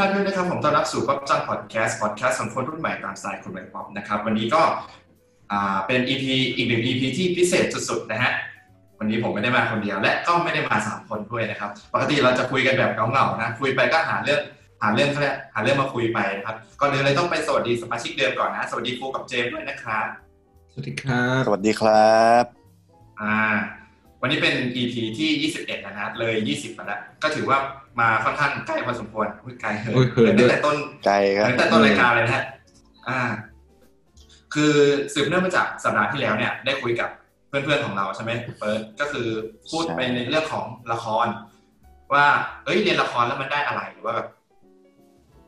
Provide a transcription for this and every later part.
ท่านด้วยนะครับผมต้อนรับสู่ป๊อปจังพอดแคสต์พอดแคสต์ของคนรุ่นใหม่ตามสไตล์คนใหม่ป๊อปนะครับ วันนี้ก็อ่าเป็น EP อีกหนึ่ง EP ที่พิเศษสุดๆนะฮะวันนี้ผมไม่ได้มาคนเดียว และก็ไม่ได้มาสามคนด้วยนะครับ ปกติเราจะคุยกันแบบเหงาๆนะ คุยไปก็หาเรื่องหาเรื่องเขาเรียกหาเรื่องมาคุยไปนะครับก่อนอื่นเลยต้องไปสวัสดีสมาชิกเดิมก่อนนะ สวัสดีฟูกับเจมส์ด้วยนะครับ สวัสดีครับ สวัสดีครับ อ่า วันนี้เป็น EP ที่ 21แล้วนะเลย 20มาแล้วก็ถือว่ามาค่อนข้างใกล้พอสมควรอุ๊ยไกลเหินโอ้ยเหินตั้ด้วงยแต่ต้นไกลครับตั้งแต่ต้นรายการเลยนะฮะอ่า คือสืบเนื่องมาจากสัปดาห์ที่แล้วเนี่ย ได้คุยกับเพื่อนๆของเราใช่ไหมเปิดก็คือพูดใช่ไปในเรื่องของละคร ว่า เอ้ยเรียนละครแล้วมันได้อะไรหรือว่าแบบ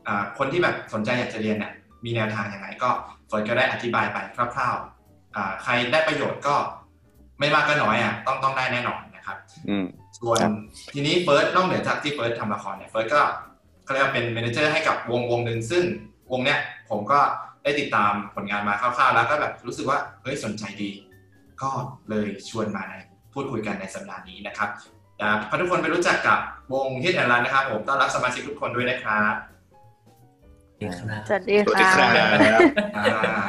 อ่า คนที่แบบสนใจอยากจะเรียนเนี่ยมีแนวทางยังไงก็เฟิร์นก็ได้อธิบายไปคร่าวๆอ่า ใครได้ประโยชน์ก็ ไม่มากก็น้อยอะต้องต้องได้แน่นอนนะครับอืมส่วนครับทีนี้เฟิร์สนอกเหนือจากที่เฟิร์สทำละครเนี่ยเฟิร์สก็เขาเรียกว่าเป็น manager ให้กับวงวงหนึ่งซึ่งวงเนี้ยผมก็ได้ติดตามผลงานมาคร่าวๆแล้วก็แบบรู้สึกว่าเฮ้ยสนใจดี ก็เลยชวนมาในพูดคุยกันในสัปดาห์นี้นะครับอยากพาทุกคนไปรู้จักกับวง Hit and Run นะครับผมต้อนรับสมาชิกทุกคนด้วยนะครับสวัสดีสวัสดีค่ะครับอ่า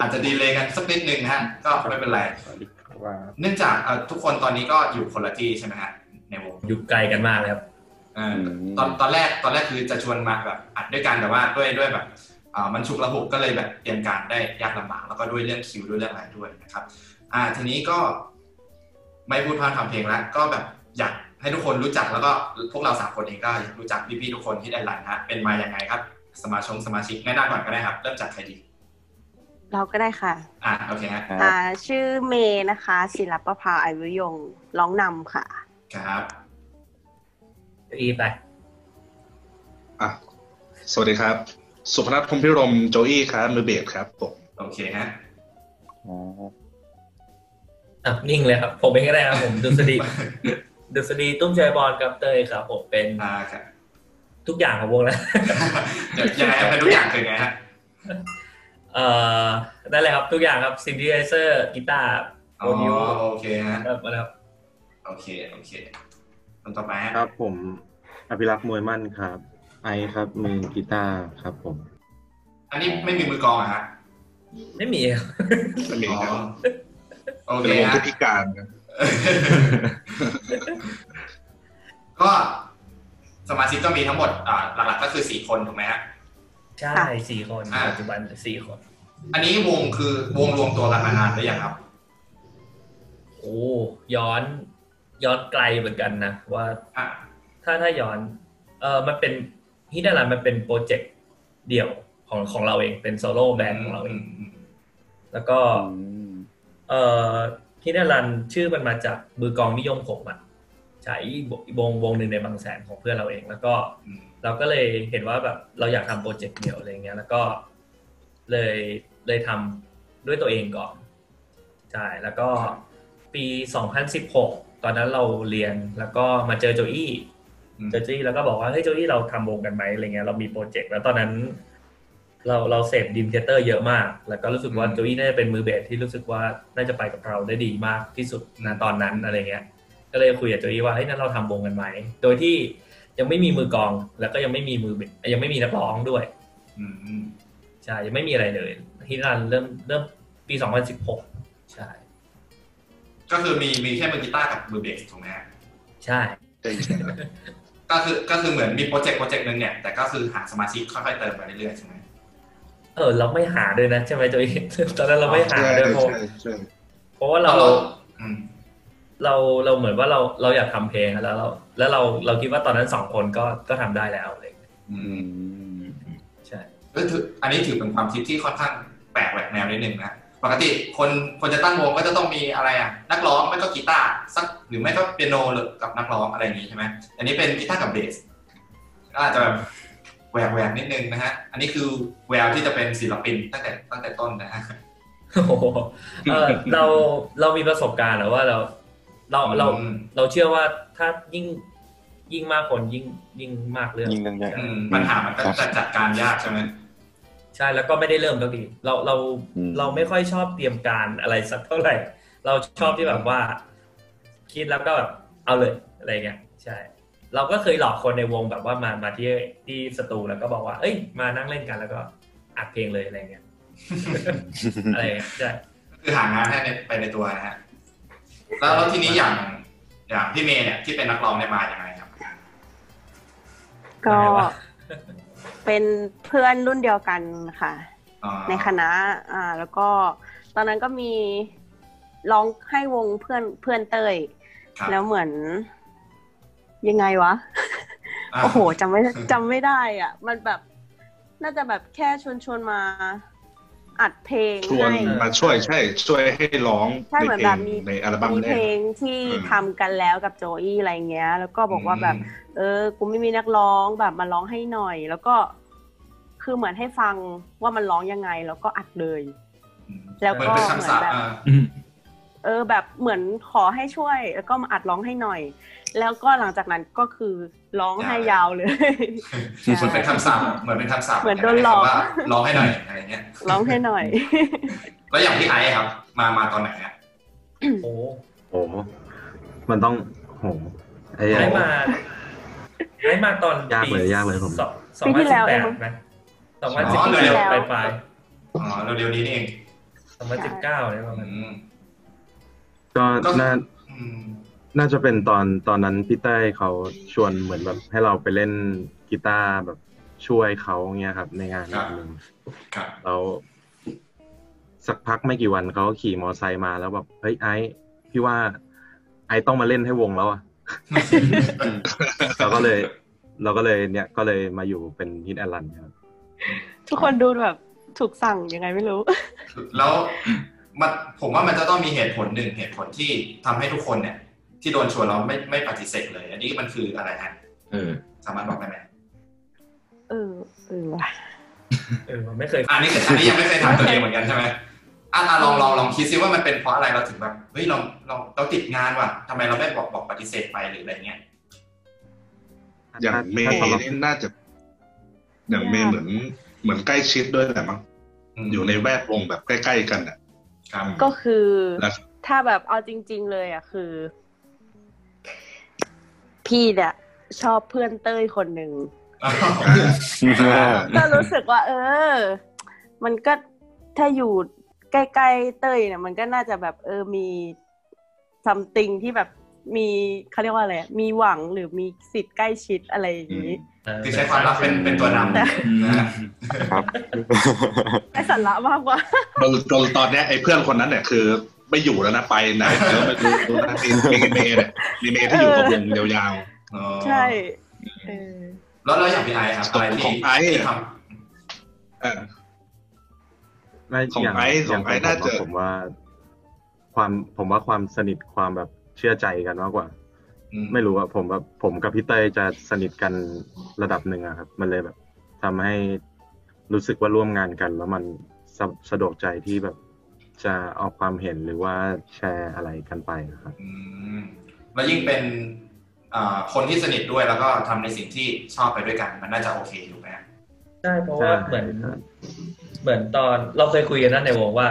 อาจจะดีเลยกันสักนิดนึงนะฮะก็ไม่เป็นไร ว่า เนื่องจากเอ่อทุกคนตอนนี้ก็อยู่คนละที่ใช่ไหมฮะในวงอยู่ไกลกันมากเลยครับเออตอนตอนแรกตอนแรกคือจะชวนมาแบบอัดด้วยกันแต่ว่าด้วยด้วยแบบอ่ามันฉุกระหุกก็เลยแบบเตรียมการได้ยากลำบากแล้วก็ด้วยเรื่องคิวด้วยเรื่องอะไรด้วยนะครับ อ่าทีนี้ก็ไม่พูดพร่ำทำเพลงแล้วก็แบบอยากให้ทุกคนรู้จักแล้วก็พวกเราสามคนเองก็อยากรู้จักพี่ๆทุกคนที่ได้ไลน์นะเป็นมาอย่างไงครับ สมาชงสมาชิกแนะนำก่อนก็ได้ครับ เริ่มจากใครดี เราก็ได้ค่ะ อ่าโอเคฮะครับอ่าชื่อเมย์นะคะ ศิลปภาอายุยงค์ร้องนำค่ะ ครับอีไปอะสวัสดีครับ สุพนัทพรหมพิรมโจอี้ครับมือเบสครับผมโอเคฮะอ๋ออะนิ่งเลยครับ ผมเองก็ได้ครับผมดุษฎีดุษฎีตุ้มใจบอลกับเตยครับผมเป็นอ่าครับทุกอย่างของวงแล้วเดี๋ยวยังไงครับเป็นทุกอย่างคือไงฮะ เอ่อนั่นแหละครับทุกอย่างครับซินดิไอเซอร์กีตาร์อ๋โออดิวโอเคฮะครับมาแล้วครับโอเคโอเคคนต่อไปฮะครับผมอภิรักษ์มวยมั่นครับ ไอครับมือกีตาร์ครับผม อันนี้ไม่มีมือกลองเหรอะฮะไม่มีครับไม่มีอ๋อครับโอเคเป็นวงฮะ ที่พิการครับ ก็สมาชิกก็มีทั้งหมดอ่าหลักๆก็คือสี่คนถูกไหมฮะ ใช่สี่คนอ่า ปัจจุบันสี่คน อันนี้วงคือวงรวมตัวกันมานานหรือยังครับ โอ้ย้อนย้อนไกลเหมือนกันนะว่าอะถ้าถ้าย้อนเออมันเป็น Hit and Run มันเป็นโปรเจกต์เดี่ยวของของเราเองเป็น solo band ของเราเองอืมแล้วก็ อืม เอ่อฮิดารันชื่อมันมาจากมือกลองนิยมผมอะ ใช้วงวงหนึ่งในบางแสนของเพื่อนเราเอง แล้วก็อืมเราก็เลยเห็นว่าแบบเราอยากทำโปรเจกต์เดี่ยวอะไรเงี้ย แล้วก็เลยเลยทำด้วยตัวเองก่อนใช่แล้วก็ปี 2016 ตอนนั้นเราเรียนแล้วก็มาเจอโจอี้อืมเจอโจอี้แล้วก็บอกว่าเฮ้ยโจอี้เราทำวงกันไหมอะไรเงี้ยเรามีโปรเจกต์แล้วตอนนั้น เราเราเสพ Dream Theater เยอะมาก แล้วก็รู้สึกว่าโจอี้น่าจะเป็นมือเบสที่รู้สึกว่าน่าจะไปกับเราได้ดีมากที่สุดนะตอนนั้นอะไรเงี้ย ก็เลยคุยกับโจอี้ว่าเฮ้ยนั้นเราทำวงกันไหมโดยที่ยังไม่มีมือกลอง แล้วก็ยังไม่มีมือเบสยังไม่มีนักร้องด้วยอืมอืมใช่ยังไม่มีอะไรเลย Hit and Run เริ่มเริ่มปี2016ใช่ก็คือมีมีแค่มือกีตาร์กับมือเบสถูกไหมฮะใช่ใช่ครับก็คือก็คือเหมือนมีโปรเจกต์โปรเจกต์หนึ่งเนี่ยแต่ก็คือหาสมาชิกค่อยๆเติมไปเรื่อยๆใช่ไหมเออเราไม่หาด้วยนะใช่ไหมโจอี้ตอนนั้นเราไม่หาใช่ด้วยเพราะใช่ใช่เพราะว่าเรา เราอืมเราเราเหมือนว่าเราเราอยากทำเพลงอะแล้วเรา แล้วเราเราคิดว่าตอนนั้นสองคนก็ก็ทำได้แล้วอะไรอย่างเลยอือืมมใช่ก็ถืออันนี้ถือเป็นความคิดที่ค่อนข้างแปลกแหวกแนวนิดนึงนะปกติคนคนจะตั้งวงก็จะต้องมีอะไรอะนักร้องไม่ก็กีตาร์สักหรือไม่ก็เปียโนหรือกับนักร้องอะไรอย่างนี้ใช่ไหมอันนี้เป็นกีตาร์กับเบสก็อาจจะแบบแหวกแหวกนิดนึงนะฮะ อันนี้คือแววที่จะเป็นศิลปินตั้งแต่ตั้งแต่ต้นนะฮะโอ้โหเออเราเรามีประสบการณ์หรือว่าเรา เราเราอืมเราเชื่อว่าถ้ายิ่งยิ่งมากคนยิ่งยิ่งมากเรื่องยิ่งเรื่องใหญ่อืมปัญหามันก็จะจัดการยากใช่ไหมใช่แล้วก็ไม่ได้เริ่มสักทีเราเราอืมเราไม่ค่อยชอบเตรียมการอะไรสักเท่าไหร่ เราชอบที่แบบว่า คิดแล้วก็แบบเอาเลยอะไรเงี้ยใช่ เราก็เคยหลอกคนในวงแบบว่ามามาที่ที่สตูแล้วก็บอกว่า เอ้ย มานั่งเล่นกันแล้วก็อัดเพลงเลยอะไรเงี้ยอะไรเงี้ยใช่คือหางานให้ในไปในตัวนะฮะ แล้วแล้วทีนี้อย่างอย่างพี่เมย์เนี่ยที่เป็นนักร้องเนี่ยมาอย่างไรครับ ก็อะไรวะเป็นเพื่อนรุ่นเดียวกันค่ะอ๋อในคณะอ่าแล้วก็ตอนนั้นก็มีร้องให้วงเพื่อนเพื่อนเต้ยครับแล้วเหมือนยังไงวะอ่าโอ้โหจำไม่จำไม่ได้ อะ มันแบบน่าจะแบบแค่ชวนชวนมา อัดเพลงชวนให้มาช่วยใช่ช่วยให้ร้องใช่ในเหมือนเพลแบงบมีในอัลบั้มมีแรเพลกงที่อืมทำกันแล้วกับโจอี้อะไรเงี้ย แล้วก็บอกว่าแบบอืมเออกูไม่มีนักร้องแบบมาร้องให้หน่อย แล้วก็คือเหมือนให้ฟังว่ามันร้องยังไง แล้วก็อัดเลย แล้วก็เหมือนเป็นคำสาปเหมือนแบบอ่าเออแบบเหมือนขอให้ช่วย แล้วก็มาอัดร้องให้หน่อย แล้วก็หลังจากนั้นก็คือ ร้องให้ยาวเลยเหมือนเป็นคำสาปเหมือนเป็นคำสาปเหมือนโดนหลอกว่าร้องให้หน่อยอะไรเงี้ยร้องให้หน่อย แล้วอย่างพี่ไอซ์ครับ มามาตอนไหนอะโอ้โอ้มันต้องโหไอ้ได้มาได้มาตอนยากปีเลยยากเลยผมสองสองปีพันที่สิแล้บวแปเอดงมั้งนะสองพันสิบปีที่แปดแล้วปลายปลายอ๋อเร็วๆนี้นี่เองสองพันสิบเก้าเนี่ยประมาณอืมก็ก็น่าอืม น่าจะเป็นตอนตอนนั้นพี่เต้ยเขาชวนเหมือนแบบให้เราไปเล่นกีตาร์แบบช่วยเขาเงี้ยครับ ในงานงานหนึ่งครับแล้วสักพักไม่กี่วันเขาก็ขี่มอไซค์มาแล้วแบบเฮ้ยไอซ์พี่ว่า ไอซ์ต้องมาเล่นให้วงแล้วอะเราก็เลย เราก็เลยเนี่ยก็เลยมาอยู่เป็นฮิตแอลันครับทุกคนดูแบบถูกสั่งยังไงไม่รู้ แล้วมันผมว่ามันจะต้องมีเหตุผลหนึ่งเหตุผลที่ทำให้ทุกคนเนี่ย ที่โดนชวนเราไม่ไม่ปฏิเสธเลย อันนี้มันคืออะไรฮะเออ สามารถบอกได้ไหมเออเออว่ะเออมันไม่เคยอันนี้คืออันนี้ยังไม่เคยถามตัวเองเหมือนกันใช่ไหมอะอะลองลองลองคิดซิว่ามันเป็นเพราะอะไรเราถึงแบบเฮ้ยเราเราเราติดงานว่ะทำไมเราไม่บอกบอกปฏิเสธไปหรืออะไรเงี้ยอย่างเมย์ถ้าสำหรับนี่น่าจะ อย่างเมย์เหมือนเหมือนใกล้ชิดด้วยแหละมั้งมอยู่ในแวดวงแบบใกล้ ๆ กันอะครับก็คือแล้วถ้าแบบเอาจริง ๆ เลยอะคือ พี่เนี่ยชอบเพื่อนเต้ยคนหนึ่งก็รู้สึกว่า เออ มันก็ถ้าอยู่ใกล้ๆเต้ยเนี่ย มันก็น่าจะแบบ เออมีซัมติงที่แบบมีเขาเรียกว่าอะไรอะมีหวังหรือมีสิทธิ์ใกล้ชิดอะไรอย่างนี้คือใช้ความรักเป็นเป็นตัวนำนะฮะครับไอสาระมากกว่าตอนตอนตอนเนี้ยไอ้เพื่อนคนนั้นเนี่ยคือ ไม่อยู่แล้วนะไปไหนแล้วไม่รู้รู้นะมีมีเมย์เนี่ยมีเมย์ที่อยู่กับวงยาวอ๋อใช่เออแล้วแล้วอย่างพี่ไอซ์ครับอะไรที่ของไอซ์ที่ทๆเออไม่ของย่างไอซ์ย่างของไอซ์ผมน่าจะผมว่า ความผมว่าความสนิทความแบบเชื่อใจกันมากกว่าำอืไม่รู้อะผมแบบผมกับพี่เต้ยจะสนิทกันระดับหนึ่งอะครับ มันเลยแบบทำให้รู้สึกว่าร่วมงานกัน แล้วมันสะสะดวกใจที่แบบ จะเอาความเห็นหรือว่าแชร์อะไรกันไปนะครับอืมแล้วยิ่งเป็นอ่าคนที่สนิทด้วยแล้วก็ทำในสิ่งที่ชอบไปด้วยกัน มันน่าจะโอเคอยู่ไหมฮะใช่เพราะว่าเหมือนเหมือนตอนเราเคยคุยกันนั่นในวงว่า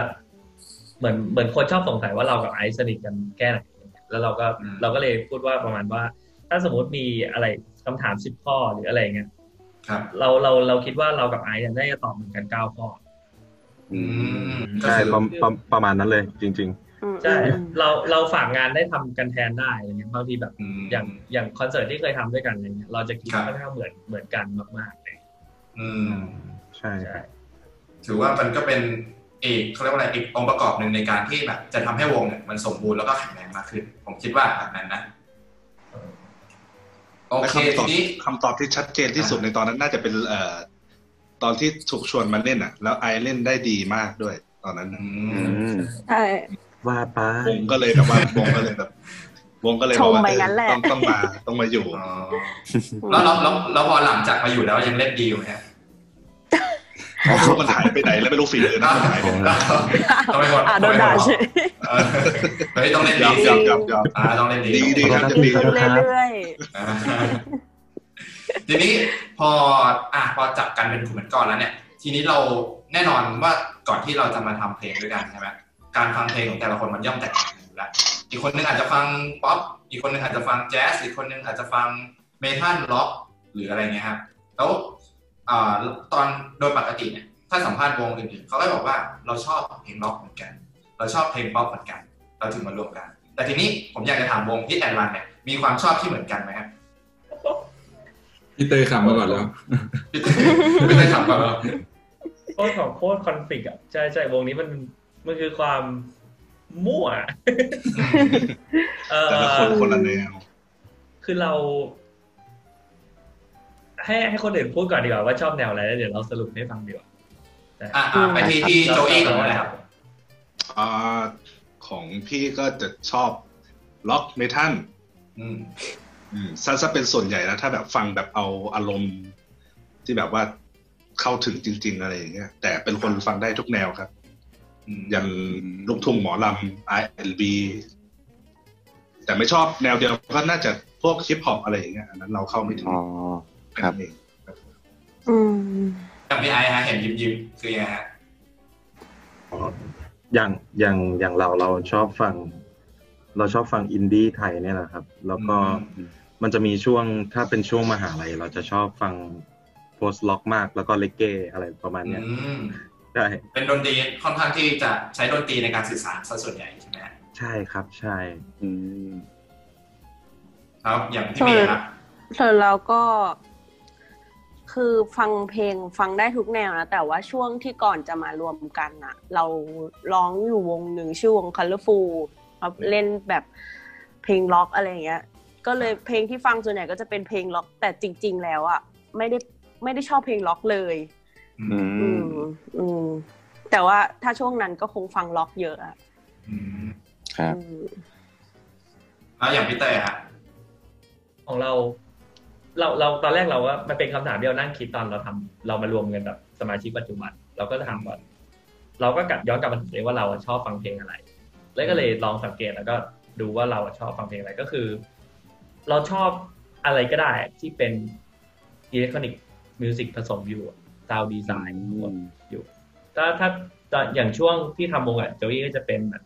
เหมือนเหมือนคนชอบสงสัยว่าเรากับไอซ์สนิทกันแค่ไหนแล้วเราก็อืมเราก็เลยพูดว่าประมาณว่า ถ้าสมมติมีอะไรคำถามสิบข้อหรืออะไรเงี้ยครับเราเราเราคิดว่าเรากับไอซ์เนี่ยน่าจะตอบเหมือนกันเก้าข้ออืมก็ ใช่คือประประประมาณนั้นเลย จริงอืมใช่อืมเราเราฝากงานได้ทำกันแทนได้อะไรเงี้ยบางทีแบบอืมอย่างอย่างคอนเสิร์ตที่เคยทำด้วยกันอะไรเงี้ยเราจะคิดครับค่อนข้างเหมือนเหมือนกันมากๆเลยอืมๆใช่ใช่ถือว่ามันก็เป็นอีกเขาเรียกว่าอะไรอีกองค์ประกอบหนึ่งในการที่แบบ จะทำให้วงเนี่ยมันสมบูรณ์แล้วก็แข็งแรงมากขึ้น ผมคิดว่าแบบนั้นนะโอและเคคำตทีอบนี้คำตอบที่ชัดเจนที่สุดในตอนนั้นน่าจะเป็นเอ่อ ตอนที่ถูกชวนมาเล่นอะ แล้วไอเล่นได้ดีมากด้วย ตอนนั้นอืน่ะมใช่ว่าไปวงก็เลยแบบว่าวงก็เลยแบบวงก็เลยบอกชมว่าไปเอองั้นแหละต้องต้องมาต้องมาอยู่อ๋อแล้วแล้วแล้วแล้วพอหลังจากมาอยู่แล้วยังเล่นดีอยู่ไหมฮะไม่รู้มันหายไปไหนแล้วไม่รู้ฝีมือนะมันหายไปไหนต้องไปหมดอ่าโดนด่าเฉยเออเฮ้ยต้องเล่นยดีอมยอมยอมยอมอ่าต้องเล่นดีดีดีครับจะดีขึ้นเรื่อยอ่า ทีนี้พออะพอจับกันเป็นกลุ่มเป็นก้อนแล้วเนี่ย ทีนี้เราแน่นอนว่าก่อนที่เราจะมาทำเพลงด้วยกันใช่ไหมการฟังเพลงของแต่ละคนมันย่อมแตกต่างกันอยู่แล้วอีกคนนึงอาจจะฟังป๊อปอีกคนนึงอาจจะฟังแจ๊สอีกคนนึงอาจจะฟัง metal ร็อกหรืออะไรเงี้ยครับแล้วอตอนโดยปกติเนี่ยถ้าสัมภาษณ์วงอื่นๆเขาก็บอกว่าเราชอบเพลงร็อกเหมือนกัน เราชอบเพลงป๊อปเหมือนกัน เราถึงมารวมกัน แต่ทีนี้ผมอยากจะถามวงที่แอนรันเนี่ยมีความชอบที่เหมือนกันไหมครับ พี่เตยขำมาก่อนแล้วพี่เต้ไม่ได้ถามก่อนเหรอโคตรของโคตรคอนฟ lict อะใช่ใช่วงนี้มันมันคือความมั่วเออแต่ละคนคนละแนวคือเรา ให้ให้คนอื่นพูดก่อนดีกว่าว่าชอบแนวอะไรแล้วเดี๋ยวเราสรุปให้ฟังดีกว่าอะอะไปที่ที่โจอี้ก่อนก็ได้ครับอ่าของพี่ก็จะชอบล็อกเมทัลอืมอืม ซะซะเป็นส่วนใหญ่นะถ้าแบบฟังแบบเอาอารมณ์ที่แบบว่าเข้าถึงจริง ๆ อะไรอย่างเงี้ย แต่เป็นคนฟังได้ทุกแนวครับอืมยันลูกทุ่งหมอลำ R&B แต่ไม่ชอบแนวเดียวก็น่าจะพวกฮิปฮอปอะไรอย่างเงี้ยอันนั้นเราเข้าไม่ถึงอ๋อครับนั่นเองอืมกับพี่ไอซ์ฮะเห็นยิ้มยิ้มๆคือยังไงฮะอย่างอย่างอย่างเราเราชอบฟัง เราชอบฟังอินดี้ไทยเนี่ยแหละครับ แล้วก็ มันจะมีช่วงถ้าเป็นช่วงมหาลัยเราจะชอบฟัง post rock มากแล้วก็เร็กเก้อะไรประมาณเนี้ยอืมใช่เป็นดนตรีค่อนข้างที่จะใช้ดนตรีในการสื่อสารซะส่วนใหญ่ใช่ไหมฮะใช่ครับใช่อืมครับอย่างพี่เมย์ครับส่วนเราก็ คือฟังเพลงฟังได้ทุกแนวนะ แต่ว่าช่วงที่ก่อนจะมารวมกันอะเราร้องอยู่วงหนึ่งชื่อวง Colorful ครับเล่นแบบเพลงล็อกอะไรอย่างเงี้ย ก็เลยเพลงที่ฟังส่วนใหญ่ก็จะเป็นเพลงล็อก แต่จริง ๆ แล้วอะไม่ได้ไม่ได้ชอบเพลงล็อกเลย อือืมมอืมแต่ว่าถ้าช่วงนั้นก็คงฟังล็อกเยอะอะอืมครับอืมแล้วอย่างพี่เต้ยฮะของเรา เราเราตอนแรกเราว่ามันเป็นคำถามที่เรานั่งคิดตอนเราทำเรามารวมกันแบบสมาชิกปัจจุบัน เราก็ถามว่าเราก็กลับย้อนกลับมาถึงเลยว่าเราอะชอบฟังเพลงอะไร แล้วก็เลยลองสังเกตแล้วก็ดูว่าเราอะชอบฟังเพลงอะไรก็คือ เราชอบอะไรก็ได้ที่เป็นอิเล็กทรอนิกส์มิวสิกผสมอยู่ซาวดีไซน์ทั้งหมดอยู่ถ้าถ้าถ้าอย่างช่วงที่ทำวงอะโจอี้ก็จะเป็นแบบ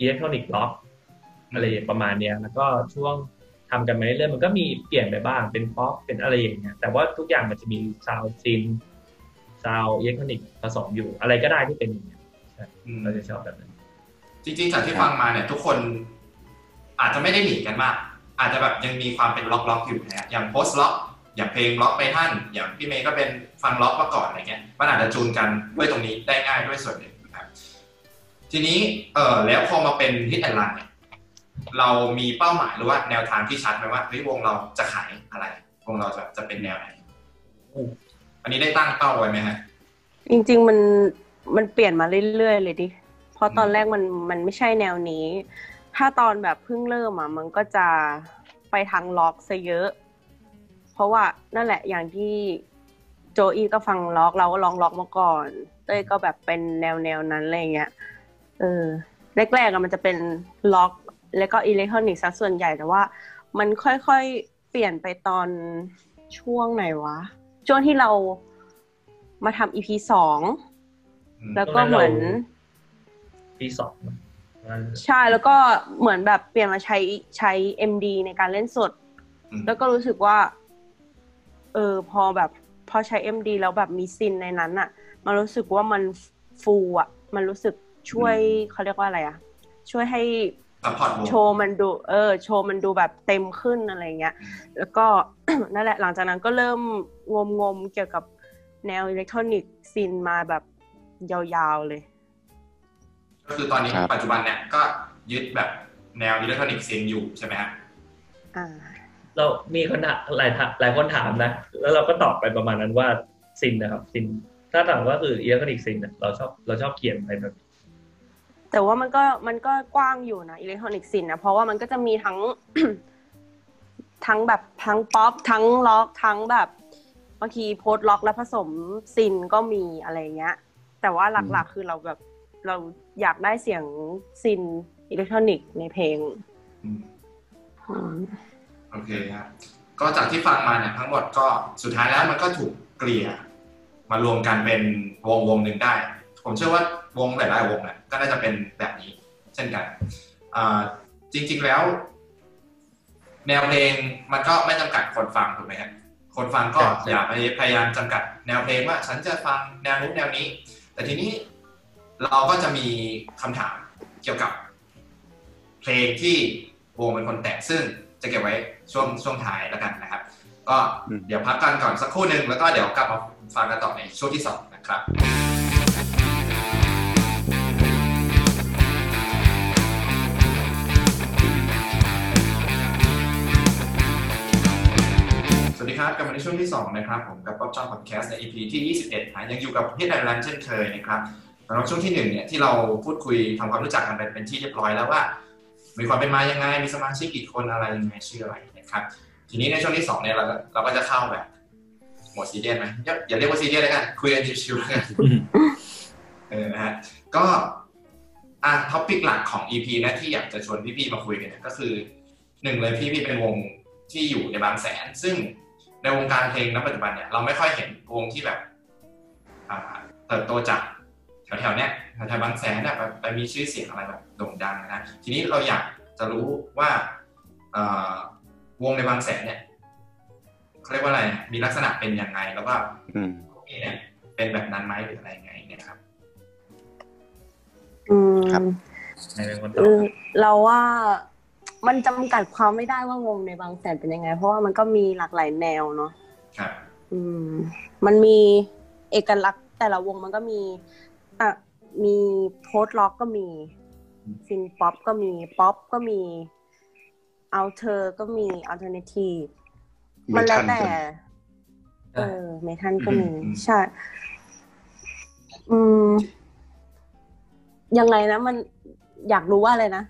electronic rock อะไรประมาณเนี้ย แล้วก็ช่วงทำกันมาเรื่อยๆมันก็มีเปลี่ยนไปบ้าง เป็นป๊อป เป็นอะไรอย่างเงี้ย แต่ว่าทุกอย่างมันจะมี sound synth sound electronic ผสมอยู่ อะไรก็ได้ที่เป็นอย่างเงี้ยอืมเราจะชอบแบบนั้น จริงๆ จากที่ฟังมาเนี่ย ทุกคนอาจจะไม่ได้หนีกันมาก อาจจะแบบยังมีความเป็นร็อกร็อกอยู่นะฮะอย่าง post rockอย่างเพลงล็อกไปท่าน อย่างพี่เมย์ก็เป็นฟังล็อกมาก่อนอะไรเงี้ยมันอาจจะจูนกันด้วยตรงนี้ได้ง่ายด้วยส่วนหนึ่งนะครับทีนี้เออแล้วพอมาเป็นฮิตแอนด์รันเนี่ยเรามีเป้าหมายหรือว่าแนวทางที่ชัดไหมว่าเฮ้ยวงเราจะขายอะไร วงเราจะจะเป็นแนวไหนอันนี้ได้ตั้งเป้าไว้ไหมฮะจริง ๆ มันมันเปลี่ยนมาเรื่อยๆเลยดิเพราะตอนแรกมันมันไม่ใช่แนวนี้ ถ้าตอนแบบเพิ่งเริ่มอะมันก็จะไปทางล็อกซะเยอะ เพราะว่านั่นแหละอย่างที่โจอี้ก็ฟังล็อกเราก็ลองล็อกมาก่อน เต้ยก็แบบเป็นแนวแนวๆนั้นอะไรเงี้ยเออแรกๆอะมันจะเป็นล็อก แล้วก็อิเล็กทรอนิกส์ซะส่วนใหญ่แต่ว่า มันค่อยๆเปลี่ยนไปตอนช่วงไหนวะ ช่วงที่เรามาทำ EP สองอืมแล้วก็เหมือนปีสองมัน ใช่แล้วก็เหมือนแบบเปลี่ยนมาใช้ใช้ MD ในการเล่นสดอืมแล้วก็รู้สึกว่า เออพอแบบพอใช้ MD แล้วแบบมี synth ในนั้นอะมันรู้สึกว่ามันฟูอะมันรู้สึกช่วยเขาเรียกว่าอะไรอะช่วยให้ support วงโชว์มันดู เออ โชว์มันดูแบบเต็มขึ้นอะไรเงี้ย แล้วก็นั่นแหละหลังจากนั้นก็เริ่มงมงมๆเกี่ยวกับแนว electronic synth มาแบบยาวๆเลย ก็คือตอนนี้ครับปัจจุบันเนี่ยก็ยึดแบบแนว electronic synth อยู่ใช่ไหมฮะอ่าเรามีคนถามหลายถหลายคนถามนะ แล้วเราก็ตอบไปประมาณนั้นว่า synth นะครับ synth ถ้าถามว่าคือ electronic synth เนี่ยเราชอบเราชอบเขียนไปแบบแต่ว่ามันก็มันก็กว้างอยู่นะ electronic synth นะเพราะว่ามันก็จะมีทั้งทั้งแบบทั้งป๊อปทั้งร็อกทั้งแบบบางที post-rock แล้วผสม synth ก็มีอะไรเงี้ย แต่ว่าหลักๆคือเราแบบ เราอยากได้เสียง synth electronic ในเพลงอืมอืมโอเคครับก็จากที่ฟังมาเนี่ยทั้งหมดก็สุดท้ายแล้วมันก็ถูกเกลี่ยมารวมกันเป็นวงวงหนึ่งได้ ผมเชื่อว่าวงหลายๆวงเนี่ยก็น่าจะเป็นแบบนี้ เช่นกันอ่าจริง ๆแล้วแแนวเพลงมันก็ไม่จำกัดคนฟังถูกไหมครับคนฟังก็ใช่อย่าไปพยายามจำกัด แนวเพลงว่า ฉันจะฟังแนวนู้นแนวนี้ แต่ทีนี้ เราก็จะมีคำถามเกี่ยวกับเพลงที่วงเป็นคนแต่งซึ่งจะเก็บไว้ช่วงช่วงท้ายแล้วกันนะครับ ก็อืมเดี๋ยวพักกันก่อนสักครู่หนึ่งแล้วก็เดี๋ยวกลับมาฟังกันต่อในช่วงที่สองนะครับสวัสดีครับกลับมาในช่วงที่ 2 นะครับ ผมกับป๊อปจอห์นพอดแคสต์ใน EP ที่ 21นะยังอยู่กับพี่ไดรันเช่นเคยนะครับ สำหรับช่วงที่1เนี่ยที่เราพูดคุยทำความรู้จักกันไปเป็นที่เรียบร้อยแล้วว่า มีความเป็นมายังไงมีสมาชิกกี่คนอะไรยังไงชื่ออะไรนะครับทีนี้ในช่วงที่2เนี่ยเราก็เราก็จะเข้าแบบโหมดซีเรียสไหมอย่าอย่าเรียกว่าซีเรียสแล้วกันคุยกันชิวๆแล้วกันเออนะฮะก็อะ topic หลักของ EP นะที่อยากจะชวนพี่ๆมาคุยกันก็คือหนึ่งเลยพี่ๆเป็นวงที่อยู่ในบางแสน ซึ่งในวงการเพลงณปัจจุบันเนี่ยเราไม่ค่อยเห็นวงที่แบบอ่าเติบโตจาก แถวๆเนี้ยแถวๆบางแสนเนี่ยแบบไปมีชื่อเสียงอะไรแบบโด่งดังนะทีนี้เราอยากจะรู้ว่าเอ่อวงในบางแสนเนี่ยเขาเรียกว่าอะไรมีลักษณะเป็นยังไงแล้วก็อืมพวกนี้เนี่ยเป็นแบบนั้นไหมหรืออะไรยังไงเนี่ยครับอืมครับไหนเป็นคนตเออบอเราว่ามันจำกัดความไม่ได้ว่าวงในบางแสนเป็นยังไง เพราะว่ามันก็มีหลากหลายแนวเนาะครับ อืม มันมีเอกลักษณ์แต่ละวงมันก็มี อะมี post-rock ก็มี synth-pop ก็มี ป๊อปก็มีเอาเธอก็มี alternative มันแล้วแต่ เออ metal ก็มีอืมใช่ อืม ยังไงนะ มันอยากรู้ว่าอะไรนะ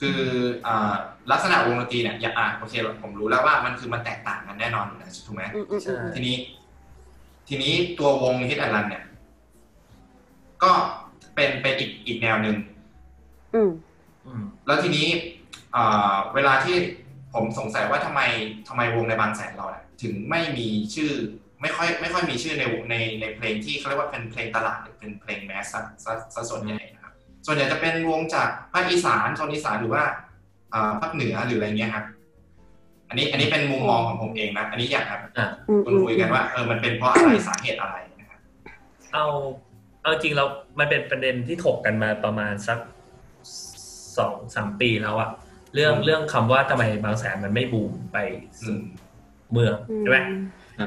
คืออ่าลักษณะวงดนตรีเนี่ยอย่างอ่าโอเคผมรู้แล้วว่ามันคือมันแตกต่างกันแน่นอนอยู่แล้วถูกไหมอืมอืมอืมอืมทีนี้ ทีนี้ตัววงฮิตแอนลันเนี่ย ก็เป็นเป็นอีกอีกแนวหนึ่งอืมอืมแล้วทีนี้อ่าเวลาที่ผมสงสัยว่าทำไมทำไมวงในบางแสนเราเนี่ยถึงไม่มีชื่อไม่ค่อยไม่ค่อยมีชื่อในในในเพลงที่เขาเรียกว่าเป็นเพลงตลาดหรือเป็นเพลงแมสซะซะซะส่วนใหญ่นะครับ ส่วนใหญ่จะเป็นวงจากภาคอีสานโซนอีสานหรือว่าอ่าภาคเหนือหรืออะไรเงี้ยครับอันนี้อันนี้เป็นมุมมองของผมเองนะอันนี้อยากครับอะอืมคุยคุยกันว่าเออมันเป็นเพราะอะไรสาเหตุอะไรนะครับเอา เอาจริงเรา มันเป็นประเด็นที่ถกกันมาประมาณสักสองสามปีแล้วอะเรื่องอืมเรื่องคำว่าทำไมบางแสนมันไม่บูมไปอืสู่มเมืองอืมใช่ไหม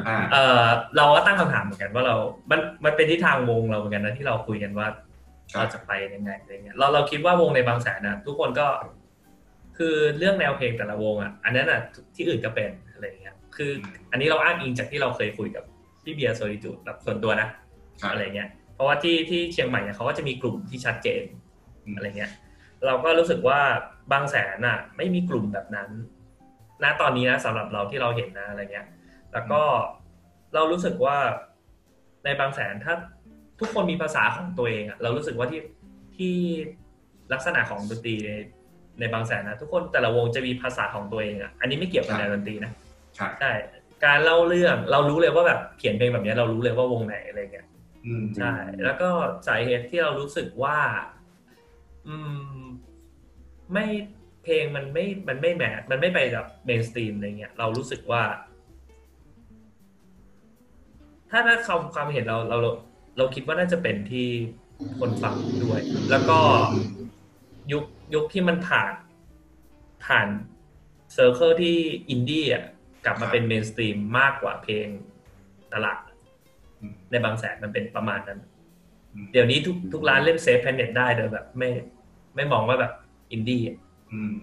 อ่าเออเราก็ตั้งคำถามเหมือนกันว่าเรา มันมันเป็นที่ทางวงเราเหมือนกันนะที่เราคุยกันว่าครับเราจะไปยังไงอะไรเงี้ยเราเราคิดว่าวงในบางแสนนะทุกคนก็ คือเรื่องแนวเพลงแต่ละวงอะ อันนั้นอะที่อื่นก็เป็นอะไรเงี้ย คือ อันนี้เราอ้างอิงจากที่เราเคยคุยกับพี่เบียร์โซลิจูดแบบส่วนตัวนะครับอะไรเงี้ย เพราะว่าที่ที่เชียงใหม่เนี่ยเขาก็จะมีกลุ่มที่ชัดเจนอืมอะไรเงี้ย เราก็รู้สึกว่าบางแสนอะ ไม่มีกลุ่มแบบนั้นณตอนนี้นะสำหรับเราที่เราเห็นนะอะไรเงี้ย แล้วก็เรารู้สึกว่าในบางแสนถ้าทุกคนมีภาษาของตัวเองอะเรารู้สึกว่าที่ที่ลักษณะของดนตรีในในบางแสนนะทุกคนแต่ละวงจะมีภาษาของตัวเองอะอันนี้ไม่เกี่ยวกับแนวดนตรีนะครับใช่การเล่าเรื่องเรารู้เลยว่าแบบเขียนเพลงแบบเนี้ยเรารู้เลยว่าวงไหนอะไรเงี้ยอืม ใช่แล้วก็สาเหตุที่เรารู้สึกว่า อืม ไม่เพลงมันไม่มันไม่ match มันไม่ไปกับ mainstream อะไรเงี้ยเรารู้สึกว่า ถ้าถ้าความความเห็นเราเราเราเราคิดว่าน่าจะเป็นที่คนฟังด้วย แล้วก็ยุคยุคที่มันผ่าน ผ่าน circle ที่อินดี้อะกลับมาเป็น mainstream มากกว่าเพลงตลาดอืม ในบางแสนมันเป็นประมาณนั้นอืมเดี๋ยวนี้ทุกทุกร้านเล่น Safeplanet ได้โดยแบบไม่ไม่มองว่าแบบอินดี้อะอืม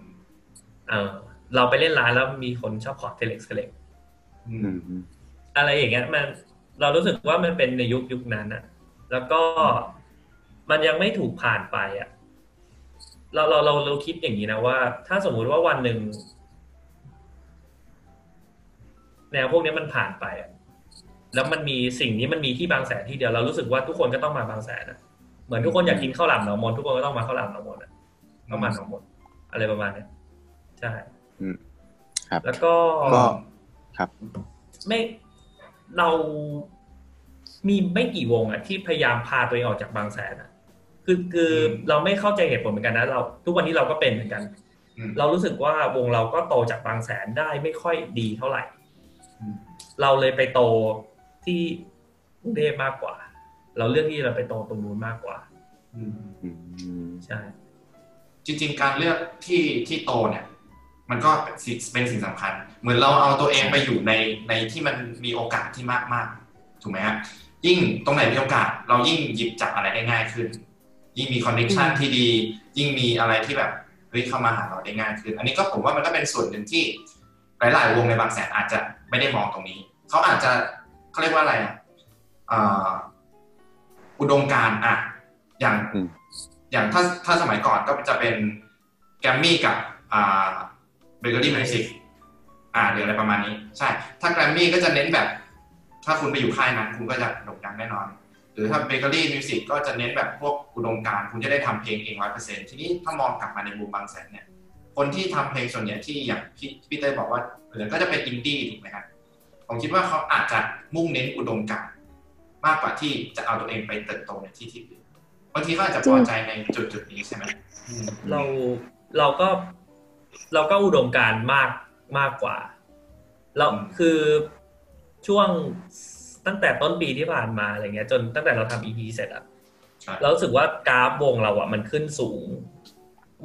เออเราไปเล่นร้านแล้วมีคนชอบขอ Telex Telexs อือืมมอะไรอย่างเงี้ยมันเรารู้สึกว่ามันเป็นในยุคยุคนั้นอะแล้วก็มันยังไม่ถูกผ่านไปอะเราเราเราเราคิดอย่างนี้นะว่า ถ้าสมมุติว่าวันหนึ่งแนวพวกนี้มันผ่านไปอะ แล้วมันมีสิ่งนี้มันมีที่บางแสนที่เดียวเรารู้สึกว่าทุกคนก็ต้องมาบางแสนอะเหมือนทุกคนอยากกินข้าวหลามหนองมนทุกคนก็ต้องมาข้าวหลามหนองมนอะต้องมาหนองมนอะไรประมาณเนี้ยใช่อืมครับ แล้วก็ก็ครับ ไม่เรามีไม่กี่วงอะที่พยายามพาตัวเองออกจากบางแสนอะคือคืออืมเราไม่เข้าใจเหตุผลเหมือนกันนะเรา ทุกวันนี้เราก็เป็นเหมือนกันอืมเรารู้สึกว่าวงเราก็โตจากบางแสนได้ไม่ค่อยดีเท่าไหร่อืมเราเลยไปโต ที่กรุงเทพมากกว่า เราเลือกที่เราไปโตตรงนู้นมากกว่าอืมอืมใช่ จริง ๆ การเลือกที่ที่โตเนี่ย มันก็เป็นสิ่งเป็นสิ่งสำคัญ เหมือนเราเอาตัวเองไปอยู่ในในที่มันมีโอกาสที่มากมากๆถูกไหมฮะยิ่งตรงไหนมีโอกาส เรายิ่งหยิบจับอะไรได้ง่ายขึ้น ยิ่งมี connection ที่ดี ยิ่งมีอะไรที่แบบเฮ้ยเข้ามาหาเราได้ง่ายขึ้น อันนี้ก็ผมว่ามันก็เป็นส่วนหนึ่งที่หลายๆวงในบางแสนอาจจะไม่ได้มองตรงนี้ เขาอาจจะ เขาเรียกว่าอะไรอะอ่าอุดมการณ์อะ อย่างอืมอย่างถ้าถ้าสมัยก่อนก็จะเป็นแกรมมี่กับอ่าเบเกอรี่มิวสิกอ่าหรืออะไรประมาณนี้ ใช่ ถ้าแกรมมี่ก็จะเน้นแบบ ถ้าคุณไปอยู่ค่ายนั้นคุณก็จะโด่งดังแน่นอน หรือถ้าเบเกอรี่มิวสิกก็จะเน้นแบบพวกอุดมการณ์คุณจะได้ทำเพลงเองร้อยเปอร์เซ็นต์ทีนี้ถ้ามองกลับมาในมุมบางแสนเนี่ยคนที่ทำเพลงส่วนใหญ่ที่อย่างพี่พี่เต้ยบอกว่าเหลือก็จะเป็นอินดี้ถูกไหมครับ ผมคิดว่าเขาอาจจะมุ่งเน้นอุดมการณ์มากกว่าที่จะเอาตัวเองไปเติบโตในที่ที่อื่นบางทีก็อาจจะพอใจในจุดจุดๆนี้ใช่ไหมอืมเราเราก็เราก็อุดมการณ์มากมากกว่า เราคือช่วงตั้งแต่ต้นปีที่ผ่านมาอะไรเงี้ย จนตั้งแต่เราทำ EP เสร็จอะใช่เรารู้สึกว่ากราฟวงเราอะมันขึ้นสูง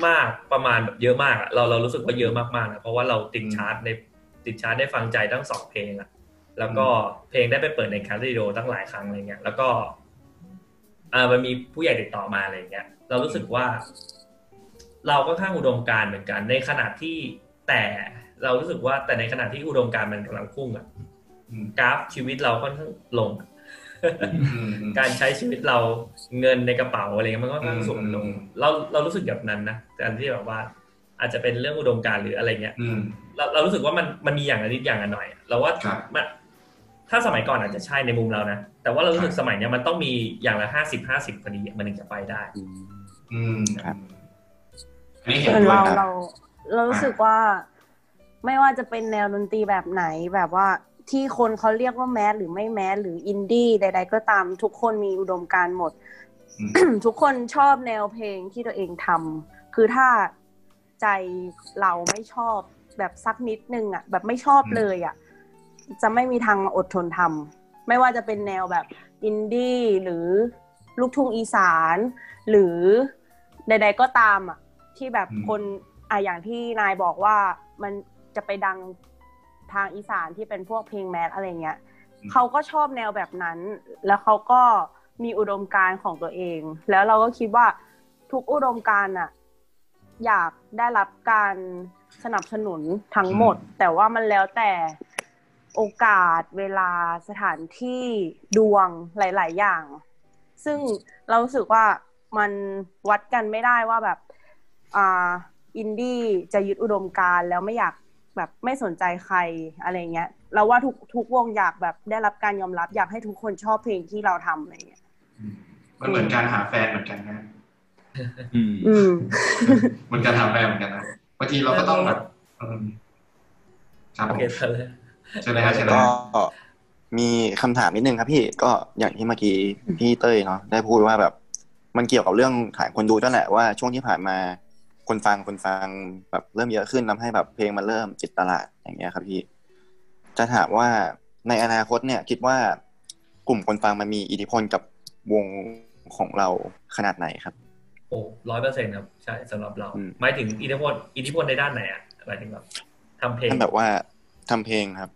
มากประมาณแบบเยอะมากอะเราเรารู้สึกว่าเยอะมากๆนะเพราะว่าเราติดชาร์ตในติดชาร์ตได้ฟังใจทั้งสองเพลงอะ แล้วก็เพลงได้ไปเปิดในแคทเรดิโอตั้งหลายครั้งอะไรเงี้ย แล้วก็อ่ามันมีผู้ใหญ่ติดต่อมาอะไรเงี้ย เรารู้สึกว่า เราก็ข้างอุดมการณ์เหมือนกัน ในขณะที่แต่เรารู้สึกว่าแต่ในขณะที่อุดมการณ์มันกำลังพุ่งอะอืมกราฟชีวิตเราค่อนข้างลงอะอืมอืมการใช้ชีวิตเราเงินในกระเป๋าอะไรเงี้ยมันก็ค่อนข้างสูงลงอืมเราเรารู้สึกแบบนั้นนะการที่แบบว่า อาจจะเป็นเรื่องอุดมการณ์หรืออะไรเงี้ยอืมเราเรารู้สึกว่ามันมันมีอย่างละนิดอย่างละหน่อยอะเราว่าครับมัน ถ้าสมัยก่อนอาจจะใช่ในมุมเรานะ แต่ว่าเรารู้สึกครับสมัยเนี้ยมันต้องมีอย่างละห้าสิบห้าสิบพอดีอะมันถึงจะไปได้อืมอืมครับอันนี้เห็นส่วนด้วยเราครับเราเรารู้สึกว่า ไม่ว่าจะเป็นแนวดนตรีแบบไหนแบบว่าที่คนเขาเรียกว่าแมสหรือไม่แมสหรืออินดี้ใด ๆ ก็ตามทุกคนมีอุดมการณ์หมดอืมทุกคนชอบแนวเพลงที่ตัวเองทำคือถ้าใจเราไม่ชอบแบบสักนิดนึงอะ แบบไม่ชอบเลยอะ จะไม่มีทางอดทนทำไม่ว่าจะเป็นแนวแบบอินดี้หรือลูกทุ่งอีสาน หรือใด ๆก็ตามอะที่แบบอืมคนอะอย่างที่นายบอกว่ามันจะไปดังทางอีสานที่เป็นพวกเพลงแมสอะไรเงี้ยเขาก็ชอบแนวแบบนั้น แล้วเขาก็มีอุดมการณ์ของตัวเอง แล้วเราก็คิดว่าทุกอุดมการณ์อะอยากได้รับการสนับสนุนทั้งหมด แต่ว่ามันแล้วแต่ โอกาสเวลาสถานที่ดวงหลาย ๆ อย่าง ซึ่งเรารู้สึกว่ามันวัดกันไม่ได้ว่าแบบอ่าอินดี้จะยึดอุดมการณ์แล้วไม่อยากแบบไม่สนใจใครอะไรเงี้ยเราว่าทุกทุกวงอยากแบบได้รับการยอมรับอยากให้ทุกคนชอบเพลงที่เราทำอะไรเงี้ยอืมมันเหมือนการหาแฟนเหมือนกันนะอืมอืมเหมือนการหาแฟนเหมือนกันนะบางทีเราก็ต้องแบบอืมครับผโอมเคเธอเลย ใช่เลยครับใช่เลยก็ครับมีคำถามนิดนึงครับพี่ก็อย่างที่เมื่อกี้พี่เต้ยเนาะได้พูดว่าแบบ มันเกี่ยวกับเรื่องฐานคนดูด้วยแหละว่าช่วงที่ผ่านมาคนฟังคนฟังแบบเริ่มเยอะขึ้นทำให้แบบเพลงมันเริ่มจิตตลาดอย่างเงี้ยครับพี่ จะถามว่าในอนาคตเนี่ย คิดว่ากลุ่มคนฟังมันมีอิทธิพลกับวงของเราขนาดไหนครับ โอ้ร้อยเปอร์เซ็นต์ครับใช่สำหรับเราอืมหมายถึงอิทธิพลอิทธิพลในด้านไหนอะหมายถึงแบบทำเพลงท่านแบบว่าทำเพลงครับ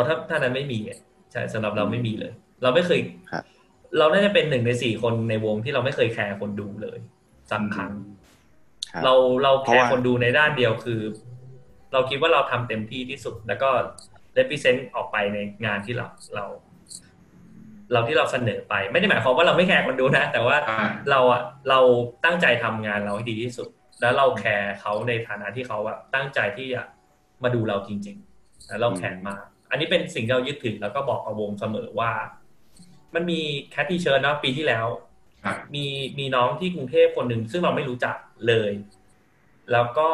อ๋อถ้าถ้านั้นไม่มีอะใช่สำหรับเราไม่มีเลย เราไม่เคยครับเราน่าจะเป็นหนึ่งในสี่คนในวงที่เราไม่เคยแคร์คนดูเลยสักครั้งครับเราเราแคเพราะร์ว่าคนดูในด้านเดียวคือ เราคิดว่าเราทำเต็มที่ที่สุด แล้วก็ represent ออกไปในงานที่เราเรา เราที่เราเสนอไป ไม่ได้หมายความว่าเราไม่แคร์คนดูนะ แต่ว่าอ่าเราอะเราตั้งใจทำงานเราให้ดีที่สุด แล้วเราแคร์เขาในฐานะที่เขาอะตั้งใจที่จะมาดูเราจริง ๆ แล้วเราแคร์มาก อันนี้เป็นสิ่งที่เรายึดถือแล้วก็บอกกับวงเสมอว่า มันมี Cat T-Shirt เนาะปีที่แล้วครับมีมีน้องที่กรุงเทพคนหนึ่งซึ่งเราไม่รู้จักเลย แล้วก็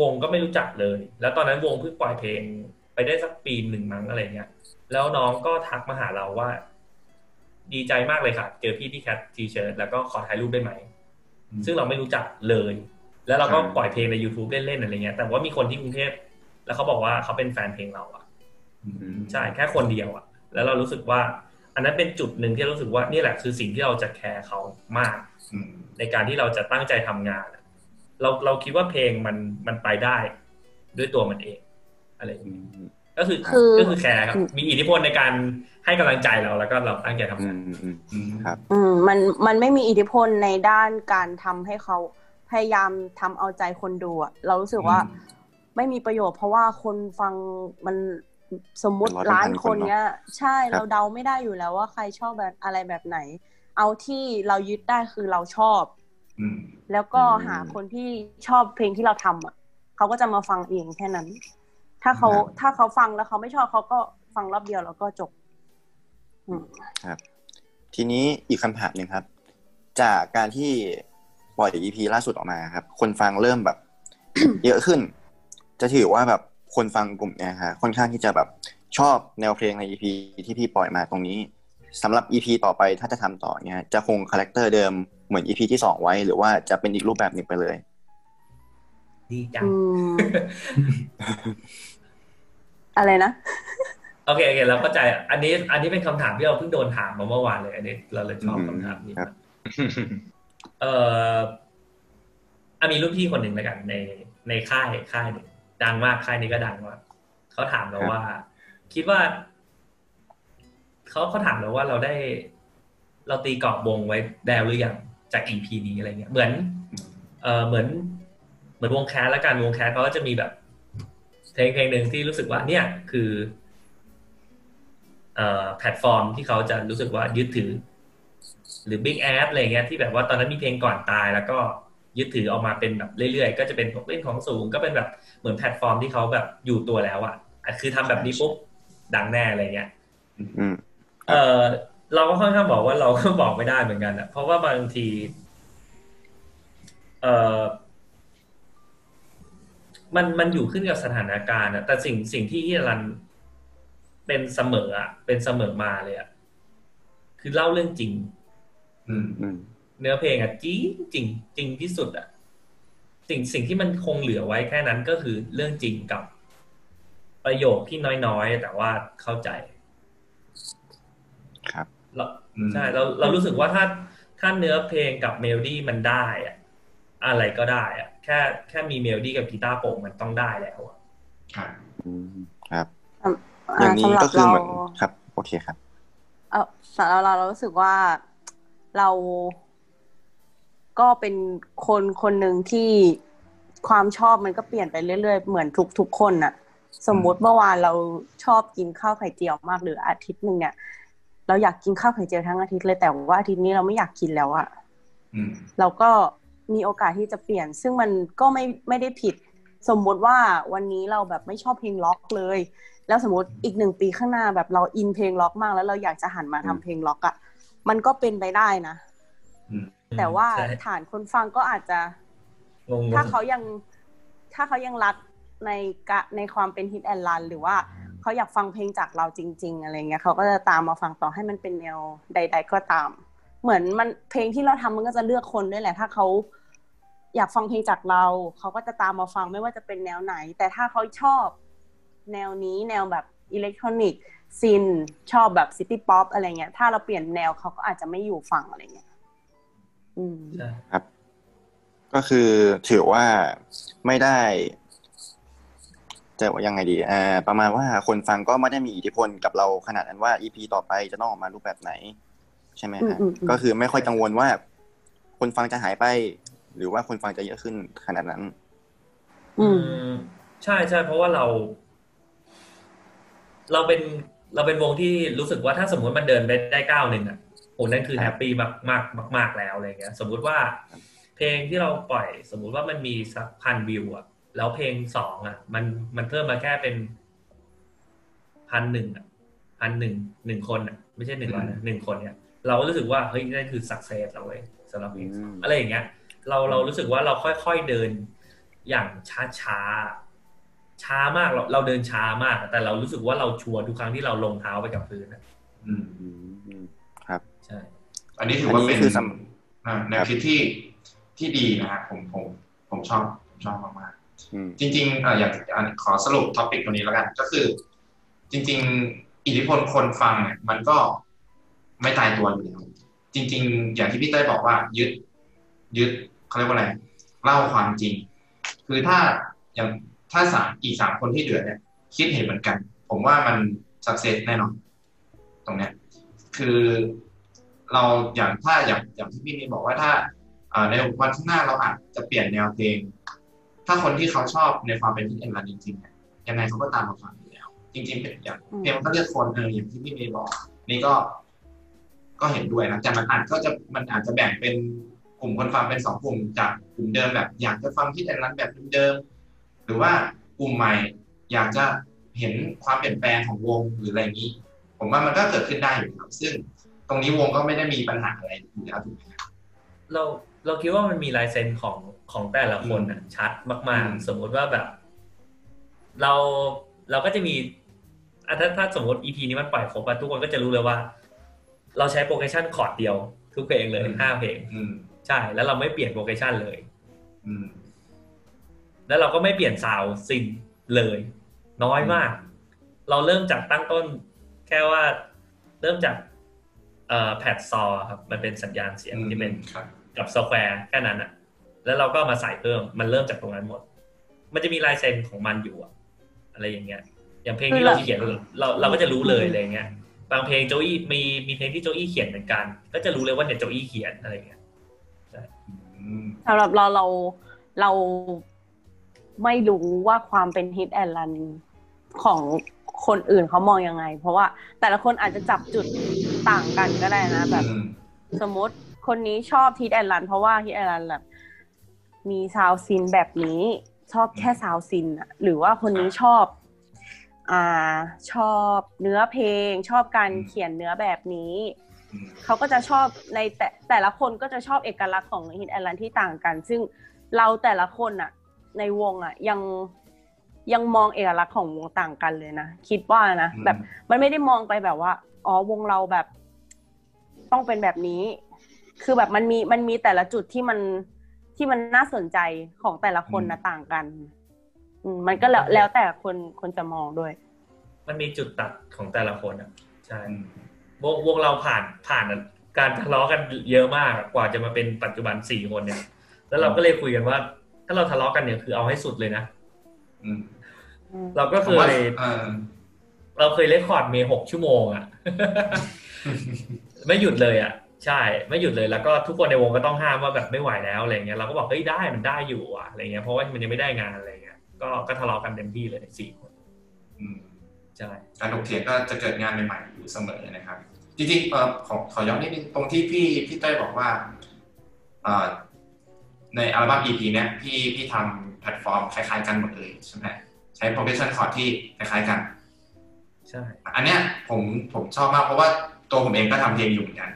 วงก็ไม่รู้จักเลย แล้วตอนนั้นวงเพิ่งปล่อยเพลงไปได้สักปีหนึ่งมั้งอะไรเงี้ย แล้วน้องก็ทักมาหาเราว่า ดีใจมากเลยค่ะ เจอพี่ที่แคททีเชิร์แล้วก็ขอถ่ายรูปได้ไหม ซึ่งเราไม่รู้จักเลย แล้วเราก็อ่าปล่อยเพลงใน YouTube เล่นๆอะไรเงี้ย แต่ว่ามีคนที่กรุงเทพ แล้วเขาบอกว่าเขาเป็นแฟนเพลงเราอะใช่แค่คนเดียวอะแล้วเรารู้สึกว่า อันนั้นเป็นจุดหนึ่งที่รู้สึกว่านี่แหละคือสิ่งที่เราจะแคร์เขามากอืมในการที่เราจะตั้งใจทำงานอะเราเราคิดว่าเพลงมันมันไปได้ ด้วยตัวมันเอง อะไรอย่างอืเงี้ยมก็คือคือก็คือแคร์ครับ มีอิทธิพลในการให้กำลังใจเราแล้วก็เราตั้งใจทำอืงานมอืมอืมครับ อืมมันมันไม่มีอิทธิพลในด้านการทำให้เขาพยายามทำเอาใจคนดูอะเรารู้สึกว่าอืม ไม่มีประโยชน์เพราะว่าคนฟังมันสมมุติเป็นร้อยเป็นล้านพันคคนนเนอะเนี้ย ใช่ครับเราเดาไม่ได้อยู่แล้วว่าใครชอบแบบอะไรแบบไหน เอาที่เรายึดได้คือเราชอบอืมแล้วก็หาคนที่ชอบเพลงที่เราทำอะเขาก็จะมาฟังเองแค่นั้น ถ้าเขาครับถ้าเขาฟังแล้วเขาไม่ชอบเขาก็ฟังรอบเดียวแล้วก็จบอืมทีนี้อีกคำถามหนึ่งครับ จากการที่ปล่อย EP ล่าสุดออกมาครับ คนฟังเริ่มแบบ เยอะขึ้น จะถือว่าแบบคนฟังกลุ่มเนี้ยฮะค่อนข้างที่จะแบบชอบแนวเพลงใน EP ที่พี่ปล่อยมาตรงนี้สำหรับ EP ต่อไปถ้าจะทำต่อเนี้ยจะคง character เดิมเหมือน EP ที่สองไว้ หรือว่าจะเป็นอีกรูปแบบหนึ่งไปเลย ดีจังอืมอะไรนะ โอเคโอเคเราเข้าใจ อันนี้ อันนี้เป็นคำถามที่เราเพิ่งโดนถามมาเมื่อวานเลย อันนี้ เราเลยชอบคำถามนี้ครับมากเอ่ออะมีรุ่นพี่คนหนึ่งแล้วกันในในค่ายค่ายหนึ่ง ดังมากค่ายนี้ก็ดังมากเขาถามเราว่า คิดว่าเขาเขาถามเราว่าเราได้ เราตีกรอบวงไว้แล้วหรือยังจาก EP นี้อะไรเงี้ยเหมือน เออเหมือน เหมือนวง Clash แล้วกันวง Clash เขาก็จะมีแบบเพลงเพลงหนึ่งที่รู้สึกว่า เนี่ย คือเอ่อแพลตฟอร์มที่เขาจะรู้สึกว่ายึดถือ หรือ Big Ass อะไรเงี้ยที่แบบว่าตอนนั้นมีเพลงก่อนตายแล้วก็ ยึดถือออกมาเป็นแบบเรื่อยๆ ก็จะเป็นพวกเล่นของสูงก็เป็นแบบเหมือนแพลตฟอร์มที่เขาแบบอยู่ตัวแล้วอะอะคือทำแบบนี้ปุ๊บดังแน่อะไรเงี้ยอืมเออเราก็ค่อนข้างบอกว่าเราก็บอกไม่ได้เหมือนกันอะเพราะว่าบางที เออมันมันอยู่ขึ้นกับสถานการณ์อะแต่สิ่งสิ่งที่ที่รันเป็นเสมออะเป็นเสมอมาเลยอะคือเล่าเรื่องจริง อืมอืม เนื้อเพลงอะจริงจริงจริงที่สุดอะสิ่งสิ่งที่มันคงเหลือไว้แค่นั้นก็คือเรื่องจริงกับประโยคที่น้อยๆ แต่ว่าเข้าใจ ครับเราอืมใช่เราเรารู้สึกว่าถ้าถ้าเนื้อเพลงกับเมโลดี้มันได้อะอะไรก็ได้อะแค่แค่มีเมโลดี้กับกีตาร์โปร่งมันต้องได้แล้วอะครับอืมครับอ่าอย่างนี้สำหรับก็คือเราเหมือนครับ โอเคครับ เออสำหรับเราเรารู้สึกว่าเรา ก็เป็นคนคนหนึ่งที่ความชอบมันก็เปลี่ยนไปเรื่อยๆ เหมือนทุกทุกๆคนน่ะ สมมุติเมื่อวานเราชอบกินข้าวไข่เจียวมากหรืออาทิตย์หนึ่งเนี่ยเราอยากกินข้าวไข่เจียวทั้งอาทิตย์เลยแต่ว่าอาทิตย์นี้เราไม่อยากกินแล้วอะอืมเราก็มีโอกาสที่จะเปลี่ยน ซึ่งมันก็ไม่ไม่ได้ผิด สมมุติว่าวันนี้เราแบบไม่ชอบเพลงล็อกเลย แล้วสมมติอีกหนึ่งปีข้างหน้าแบบเราอินเพลงล็อกมาก แล้วเราอยากจะหันมาทำเพลงล็อกอะ่ะมันก็เป็นไปได้นะอืม แต่ว่าใช่ฐานคนฟังก็อาจจะงงๆถ้าเขายังถ้าเขายังรักในกะในความเป็นฮิตแอนด์รันหรือว่าเขาอยากฟังเพลงจากเราจริง ๆ อะไรเงี้ยเขาก็จะตามมาฟังต่อให้มันเป็นแนวใด ๆ ก็ตาม เหมือนมันเพลงที่เราทำมันก็จะเลือกคนด้วยแหละ ถ้าเขาอยากฟังเพลงจากเราเขาก็จะตามมาฟังไม่ว่าจะเป็นแนวไหน แต่ถ้าเขาชอบแนวนี้แนวแบบอิเล็กทรอนิกส์ synth ชอบแบบ city pop อะไรเงี้ยถ้าเราเปลี่ยนแนวเขาก็อาจจะไม่อยู่ฟังอะไรเงี้ย อืมใช่ก็คือถือว่าไม่ได้ จะว่ายังไงดี อ่า ประมาณว่าคนฟังก็ไม่ได้มีอิทธิพลกับเราขนาดนั้นว่า EP ต่อไปจะต้องออกมารูปแบบไหน ใช่ไหมฮะอืมอืมอืมก็คือไม่ค่อยกังวลว่า คนฟังจะหายไป หรือว่าคนฟังจะเยอะขึ้นขนาดนั้นอืมอืมใช่ใช่เพราะว่าเรา เราเป็นเราเป็นวงที่รู้สึกว่าถ้าสมมติมันเดินไปได้ก้าวหนึ่งอะ โอ้นั่นคือครับแฮปปี้มากมากมากมากแล้วอะไรเงี้ย สมมุติว่า เพลงที่เราปล่อย สมมุติว่ามันมีสักพันวิวอะแล้วเพลงสองอะมันมันเพิ่มมาแค่เป็นพันหนึ่งอะพันหนึ่งหนึ่งคนอะไม่ใช่หนึ่งร้อยนะหนึ่งคนเนี่ยเราก็รู้สึกว่าเฮ้ยนั่นคือ success เราเว้ยสำหรับเพลงสองอืมอะไรอย่างเงี้ย เราเรารู้สึกว่าเราค่อยๆเดินอย่างช้าช้าๆช้ามากเราเราเดินช้ามาก แต่เรารู้สึกว่าเรา sure ทุกครั้งที่เราลงเท้าไปกับพื้นอะอืมอืม ครับ ใช่ อันนี้ถือว่าเป็นอันนี้คือสำอ่าแนวคิดที่ที่ดีนะฮะผมผมผมผมชอบผมชอบมากๆอืมจริงๆเอ่ออยากอะขอสรุป topic ตรงนี้แล้วกัน ก็คือ จริง ๆ อิทธิพลคนฟังเนี่ยมันก็ไม่ตายตัวอยู่แล้วจริง ๆ อย่างที่พี่เต้ยบอกว่า ยึด ยึดเขาเรียกว่าอะไรเล่าความจริง คือถ้าอย่างถ้าสามอีกสามคนที่เหลือเนี่ย คิดเห็นเหมือนกัน ผมว่ามันสักเซสแน่นอน ตรงเนี้ย คือเราอย่างถ้าอย่างอย่างที่พี่นี่บอกว่าถ้าในวันข้างหน้าเราอาจจะเปลี่ยนแนวเพลง ถ้าคนที่เขาชอบในความเป็นที่เอ็นรันจริงๆเนี่ยยังไงเขาก็ตามมาฟังอยู่แล้ว จริง ๆ เป็นอย่างเพลงก็เลือกคนเอออย่างที่พี่เมย์บอก นี่ก็ก็เห็นด้วยนะแต่มันอาจก็จะมันอาจจะแบ่งเป็นกลุ่มคนฟังเป็นสองกลุ่มจากกลุ่มเดิมแบบ อยากจะฟังที่เอ็นรันแบบเดิมหรือว่ากลุ่มใหม่อยากจะเห็นความเปลี่ยนแปลงของวงหรืออะไรนี้ ผมว่ามันก็เกิดขึ้นได้อยู่ครับ ซึ่งตรงนี้วงก็ไม่ได้มีปัญหาอะไรอยู่แล้วถูกไหมครับเราเราคิดว่ามันมีลายเซ็นของของแต่ละคนน่ะชัดมากอืมๆสมมุติว่าแบบ เราเราก็จะมีอะถ้าถ้าสมมติ EP นี้มันปล่อยครบอะทุกคนก็จะรู้เลยว่า เราใช้ progression คอร์ดเดียว ทุกเพลงเลยห้าเพลงอืมใช่ แล้วเราไม่เปลี่ยน progression เลยอืมแล้วเราก็ไม่เปลี่ยน sound synth เลย น้อยมาก เราเริ่มจากตั้งต้น แค่ว่าเริ่มจากเอ่อแพดซอครับมันเป็นสัญญาณเสียงที่เป็นครับกับสแควร์แค่นั้นอะแล้วเราก็มาใส่เพิ่มมันเริ่มจากตรงนั้นหมด มันจะมีลายเซ็นของมันอยู่อะอะไรอย่างเงี้ย อย่างเพลงที่เราเขียนเราเราก็จะรู้เลยอะไรเงี้ยบางเพลงโจอี้มีมีเพลงที่โจอี้เขียนเหมือนกัน ก็จะรู้เลยว่าเนี่ยโจอี้เขียนอะไรเงี้ยอืมสำหรับเราเราเราไม่รู้ว่าความเป็นฮิตแอนด์รันของ คนอื่นเขามองยังไง เพราะว่าแต่ละคนอาจจะจับจุดต่างกันก็ได้นะ แบบอืมสมมติคนนี้ชอบ Hit and Run เพราะว่า Hit and Run แบบ มีซาวซินแบบนี้ชอบแค่ซาวซินอะหรือว่าคนนี้ชอบอ่าชอบเนื้อเพลง ชอบการเขียนเนื้อแบบนี้อืมเขาก็จะชอบในแต่แต่ละคนก็จะชอบเอกลักษณ์ของ Hit and Run ที่ต่างกัน ซึ่งเราแต่ละคนอะในวงอะยัง ยังมองเอกลักษณ์ของวงต่างกันเลยนะคิดว่านะอืมแบบมันไม่ได้มองไปแบบว่า อ๋อวงเราแบบ ต้องเป็นแบบนี้ คือแบบมันมีมันมีแต่ละจุดที่มันที่มันน่าสนใจของแต่ละคนนะต่างกันอืมมันก็แล้วแล้วแต่คนคนจะมองด้วย มันมีจุดตัดของแต่ละคนอะใช่อืมวงวงเราผ่านผ่านการทะเลาะกันเยอะมากอะกว่าจะมาเป็นปัจจุบันสี่คนเนี่ย แล้วเราก็เลยคุยกันว่า ถ้าเราทะเลาะกันเนี่ยคือเอาให้สุดเลยนะอืม เราก็ผเคมว่ายเออเราเคยเลคคอร์ดเมย์หกชั่วโมงอะ ไม่หยุดเลยอะ ใช่ ไม่หยุดเลยแล้วก็ทุกคนในวงก็ต้องห้ามว่าแบบไม่ไหวแล้วอะไรเงี้ยเราก็บอกเฮ้ยได้มันได้อยู่อะอะไรเงี้ยเพราะว่ามันยังไม่ได้งานอะไรเงี้ยก็ก็ทะเลาะกันเต็มที่เลยสี่คนอืมใช่การถกเถียงก็จะเกิดงานใหม่ๆอยู่เสมอนะครับ จริงๆเออขอขอย้อนนิดนึงตรงที่พี่พี่เต้ยบอกว่าเอ่อในอัลบั้ม EP เนี้ยพี่พี่ทำแพลตฟอร์มคล้ายๆกันหมดเลยใช่ไหม ใช้ progression chord ที่คล้ายๆกัน ใช่ อันเนี้ยผมผมชอบมากเพราะว่าตัวผมเองก็ทำเพลงอยู่เหมือนกัน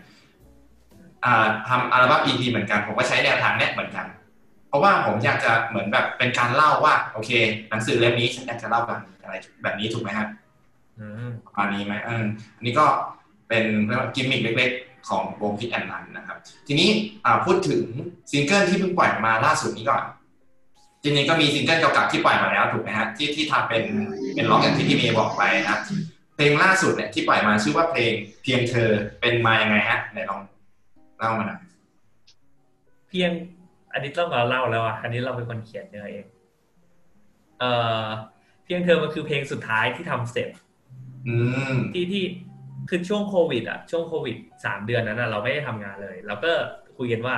อ่าทำอัลบั้ม EP เหมือนกันผมก็ใช้แนวทางเนี้ยเหมือนกัน เพราะว่าผมอยากจะเหมือนแบบเป็นการเล่าว่า โอเค หนังสือเล่มนี้ฉันอยากจะเล่าแบบอะไรแบบนี้ถูกไหมครับอืมประมาณนี้ไหมเอออันนี้ก็เป็นเรียกว่ากิมมิคเล็กๆ ของวง Hit and Run นะครับ ทีนี้อ่าพูดถึงซิงเกิลที่เพิ่งปล่อยมาล่าสุดนี้ก่อน จริงๆก็มีซิงเกิลเก่าๆที่ปล่อยมาแล้วถูกไหมฮะที่ที่ทำเป็นเป็นร้องอย่างที่พี่เมย์บอกไปนะครับเพลงล่าสุดเนี่ยที่ปล่อยมาชื่อว่าเพลงเพียงเธอเป็นมายังไงฮะไหนลองเล่ามาหน่อยเพียง อันนี้ต้องมาเล่าแล้วอะอันนี้เราเป็นคนเขียนเนื้อเองเอ่อเพียงเธอมันคือเพลงสุดท้ายที่ทำเสร็จอืมที่ที่คือช่วงโควิด อะ ช่วงโควิดสามเดือนนั้นอะเราไม่ได้ทำงานเลยเราก็คุยกันว่า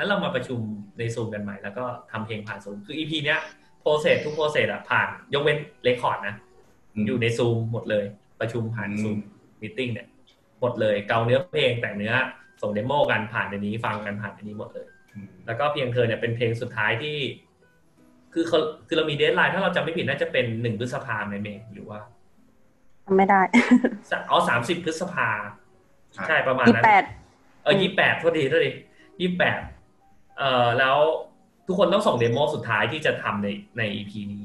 แล้วเรามาประชุมในซูมกันใหม่ แล้วก็ทำเพลงผ่านซูมคือ EP เนี้ย process ทุก process อะผ่านยกเว้น record นะ อยู่ในซูมหมดเลย ประชุมผ่านอืม Zoom meeting เนี่ยหมดเลยเกาเนื้อเพลงแต่งเนื้อส่ง demo กันผ่านในนี้ฟังกันผ่านในนี้หมดเลยอืมแล้วก็เพียงเธอเนี่ยเป็นเพลงสุดท้ายที่ คือเขาคือเรามี deadline ถ้าเราจำไม่ผิดน่าจะเป็นหนึ่งพฤษภาในเมย์หรือว่าทำไม่ได้สอ๋อสามสิบพฤษภาครับใช่ประมาณยี่นั้นแปดเออยี่แปดโทษทีโทษทียี่แปด เอ่อแล้วทุกคนต้องส่ง demo สุดท้ายที่จะทำในใน EP นี้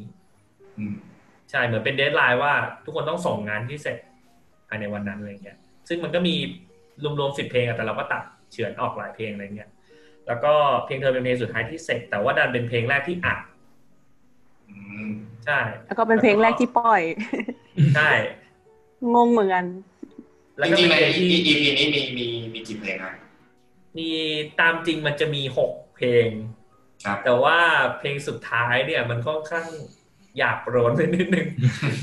อืมใช่เหมือนเป็นเดทไลน์ว่า ทุกคนต้องส่งงานที่เสร็จภายในวันนั้นอะไรเงี้ย ซึ่งมันก็มีรวมๆสิบเพลงอะแต่เราก็ตัดเฉือนออกหลายเพลงอะไรเงี้ย แล้วก็เพลงเธอเป็นเพลงสุดท้ายที่เสร็จ แต่ว่าดันเป็นเพลงแรกที่อัดอืมใช่ แล้วก็เป็นเพลงแรกที่ปล่อย ใช่ งงเหมือนกัน แล้วจก็ริงเป็ๆนในเพลงที่ EP นี้มีมีมีกี่เพลงครับมีตามจริงมันจะมีหก เพลงครับแต่ว่าเพลงสุดท้ายเนี่ย มันค่อนข้างหยาบโลนไปนิดนึง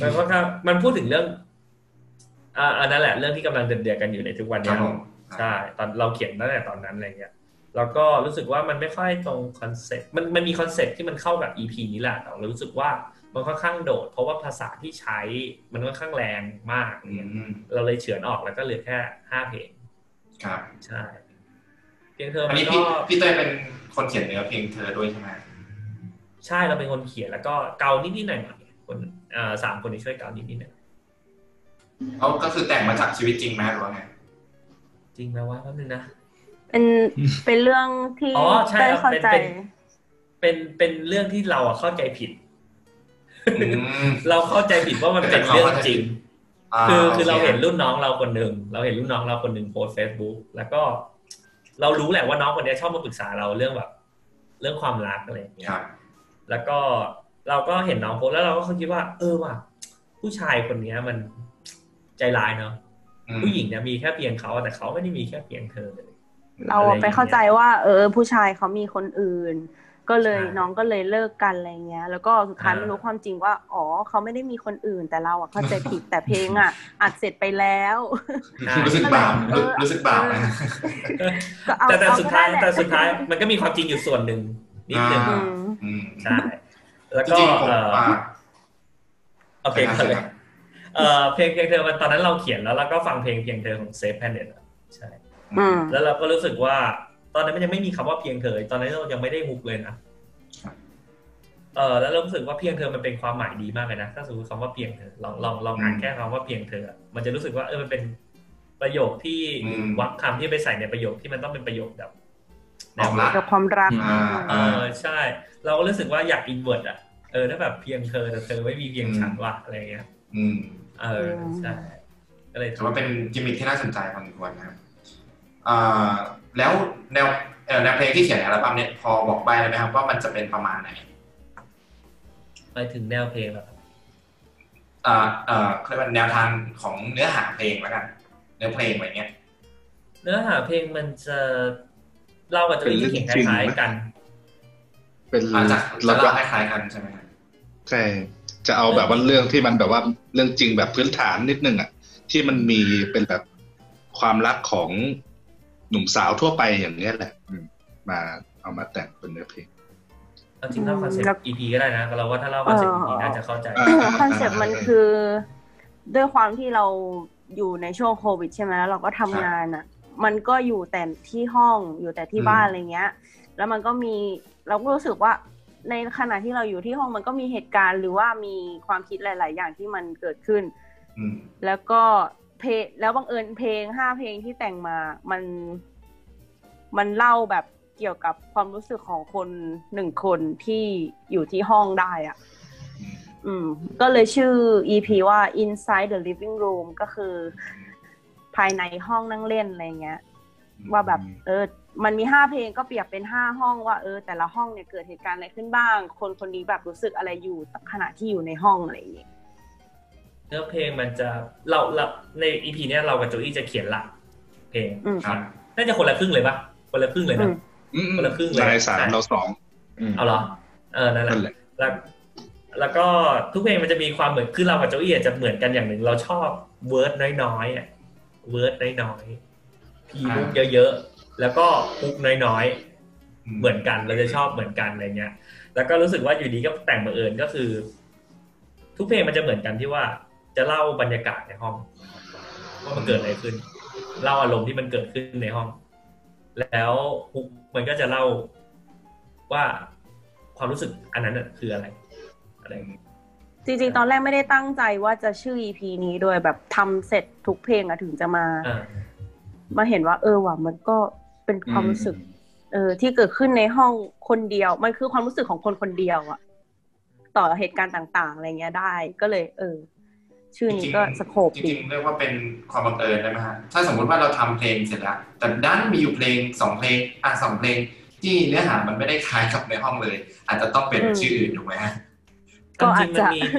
มันค่อนข้างมันพูดถึงเรื่องอ่าอันนั้นแหละเรื่องที่กำลังเดือดๆกันอยู่ในทุกวันเนี้ยครับผมใช่ตอนเราเขียนตั้งแต่ตอนนั้นอะไรเงี้ยแล้วก็รู้สึกว่ามันไม่ค่อยตรงคอนเซ็ปต์มันมันมีคอนเซ็ปต์ที่มันเข้ากับ EP นี้แหละแต่เรารู้สึกว่ามันค่อนข้างโดด เพราะว่าภาษาที่ใช้มันค่อนข้างแรงมากเนี่ยอืมเราเลยเฉือนออกแล้วก็เหลือแค่ห้าเพลงครับใช่เพียงเธออันมันนี้ก็พี่พี่เต้ยเป็น คนเขียนเนื้อเพลงเธอด้วยใช่ไหมใช่เราเป็นคนเขียนแล้วก็เกานิดๆหน่อยๆคนอ่าสามคนนี้ช่วยเกานิดๆหน่อยเขาก็คือแต่งมาจากชีวิตจริงไหมหรือว่าไงจริงไหมว่าแป๊บนึงนะเป็นเป็นเรื่องที่อ๋อใช่เต้ยครับเข้าเป็นใจเป็นเป็นเป็นเรื่องที่เราอะเข้าใจผิดอืมเราเข้าใจผิดว่ามันเป็นเรื่องจริงาคือคือโเราเห็นรุ่นน้องเราคนหนึ่งเราเห็นรุ่นน้องเราคนหนึ่งโพสเฟซบุ๊กแล้วก็ เรารู้แหละว่าน้องคนเนี้ยชอบมาปรึกษาเราเรื่องแบบ เรื่องความรักอะไรอย่างเงี้คยรับแล้วก็เราก็เห็นน้องโพสต์แล้วเราก็คิดว่า เออว่ะผู้ชายคนเนี้ยมันใจร้ายเนาะอืมผู้หญิงเนี่ยมีแค่เพียงเขาแต่เขาไม่ได้มีแค่เพียงเธอเลยเราอะไรอย่างเงี้ไปยเข้าใจว่า เออ ผู้ชายเขามีคนอื่น ก็เลยใช่น้องก็เลยเลิกกันอะไรเงี้ย แล้วก็สุดท้ายอ่าไม่รู้ความจริงว่า อ๋อเขาไม่ได้มีคนอื่นแต่เราอะเข้าใจผิดแต่เพลงอะอัดเสร็จไปแล้วใช่รู้สึกบาปเออรู้สึกบาปนะก็เอาแต่แต่เอาสุดท้ายก็แหละแต่สุดท้ายมันก็มีความจริงอยู่ส่วนหนึ่งนิดนึงอ่าอืมอืมใช่แล้วก็จริงๆผมเอ่ออ่าโอเคใช่กันเลยครับเอ่อเพลงเพียงเธอมันตอนนั้นเราเขียนแล้วเราก็ฟังเพลงเพียงเธอของเซฟแพนเน็ตใช่อืมแล้วเราก็รู้สึกว่า ตอนนั้นมันยังไม่มีคำว่าเพียงเธอตอนนั้นเรายังไม่ได้ hook เลยนะเออแล้วเรารู้สึกว่าเพียงเธอมันเป็นความหมายดีมากเลยนะถ้าสมมติคำว่าเพียงเธอลองลองลองอ่านอืมแค่คำว่าเพียงเธอ มันจะรู้สึกว่าเออมันเป็นประโยคที่อืมวรรคคำที่ไปใส่ในประโยคที่มันต้องเป็นประโยคแบบบอกรักกับความรักอ่าเออใช่ เราก็รู้สึกว่าอยาก invert อะเออถ้าแบบเพียงเธอแต่เธอไม่มีเพียงฉันว่ะอะไรเงี้ย อืม เออใช่ก็เลยถือว่าเป็นกิมมิคที่น่าสนใจพอสมควรนะครับอ่า แล้วแนวเอ่อแนวเพลงที่เขียนในอัลบั้มเนี่ยพอบอกใบ้ได้ไหมครับว่ามันจะเป็นประมาณไหนไปถึงแนวเพลงแล้วครับอ่าเอ่อเขาเรียกว่าแนวทางของเนื้อหาเพลงแล้วกัน เนื้อเพลงอะไรเงี้ย เนื้อหาเพลงมันจะเล่ากับจะเป็นมีเรื่องเขียนคจริงล้ายไหมๆกัน เป็นอาจจะแล้จะวก็เล่าคล้ายๆกันใช่ไหมครับใช่จะเอาแบบว่าเรื่องที่มันแบบว่าเรื่องจริงแบบพื้นฐานนิดนึงอะที่มันมีเป็นแบบความรักของ หนุ่มสาวทั่วไปอย่างเงี้ยแหละอืมมาเอามาแต่งเป็นเนื้อเพลงเอาจริงเล่าคอนเซ็ปแล้วต์ EP ก็ได้นะเราว่าถ้าเล่าคอนเซ็ปต์ EP น่าจะเข้าใจอ่าคอนเซ็ปต์มันคือด้วยความที่เราอยู่ในช่วงโควิดใช่ไหมแล้วเราก็ทำงานอะ มันก็อยู่แต่ที่ห้องอยู่แต่ที่บ้านอะไรเงี้ย แล้วมันก็มีเราก็รู้สึกว่าในขณะที่เราอยู่ที่ห้องมันก็มีเหตุการณ์ หรือว่ามีความคิดหลาย ๆ อย่างที่มันเกิดขึ้นอืมแล้วก็ เพลงแล้วบังเอิญเพลงห้าเพลงที่แต่งมา มัน มันเล่าแบบเกี่ยวกับความรู้สึกของคนหนึ่งคนที่อยู่ที่ห้องได้อะ อืม ก็เลยชื่อ EP ว่า Inside the Living Room ก็คือ ภายในห้องนั่งเล่นอะไรเงี้ย ว่าแบบ เออ มันมีห้าเพลงก็เปรียบเป็นห้าห้องว่าเออ แต่ละห้องเนี่ยเกิดเหตุการณ์อะไรขึ้นบ้าง คนคนนี้แบบรู้สึกอะไรอยู่ขณะที่อยู่ในห้องอะไรอย่างเงี้ย เนื้อเพลงมันจะเราเราใน EP เนี้ยเรากับโจอี้จะเขียนหลักเพลงอืมครับน่าจะคนละครึ่งเลยปะคนละครึ่งเลยอืนะมอืมคนละครึ่งเลยนายสามใช่เราสองเอาเหรอเออนั่นแหนั่ละนแหละแล้วแล้วก็ทุกเพลงมันจะมีความเหมือนคือเรากับโจอี้อาจจะเหมือนกันอย่างหนึ่งเราชอบเวิร์ดน้อยๆอะเวิร์ดน้อยๆ pre-hookเยอะๆแล้วก็ hook น้อยๆเหมือนกันเราจะชอบเหมือนกันอะไรเงี้ย แล้วก็รู้สึกว่าอยู่ดีก็แต่งมาเอิญก็คือ ทุกเพลงมันจะเหมือนกันที่ว่า จะเล่าบรรยากาศในห้องว่ามันเกิดอะไรขึ้น เล่าอารมณ์ที่มันเกิดขึ้นในห้อง แล้วฮุกมันก็จะเล่าว่าความรู้สึกอันนั้นน่ะคืออะไรอะไรอย่างเงี้ยจริงๆ ตอนแรกไม่ได้ตั้งใจว่าจะชื่อ EP นี้โดยแบบทำเสร็จทุกเพลงอะถึงจะมาอ่ามาเห็นว่า เออว่ะมันก็เป็นความรู้สึก เออ ที่เกิดขึ้นในห้องคนเดียว มันคือความรู้สึกของคนคนเดียวอะต่อเหตุการณ์ต่าง ๆ อะไรเงี้ยได้ ก็เลย เออ ชื่อนี้ก็สโคปจดีริงๆเรียกว่าเป็นความบังเอิญได้ไหมฮะถ้าสมมติว่าเราทำเพลงเสร็จแล้ว แต่ด้านมีอยู่เพลงสองเพลงอะสองเพลงที่เนื้อหามันไม่ได้คล้ายกับในห้องเลย อาจจะต้องเป็นชื่ออื่นถูกไหมฮะก็อาจจริง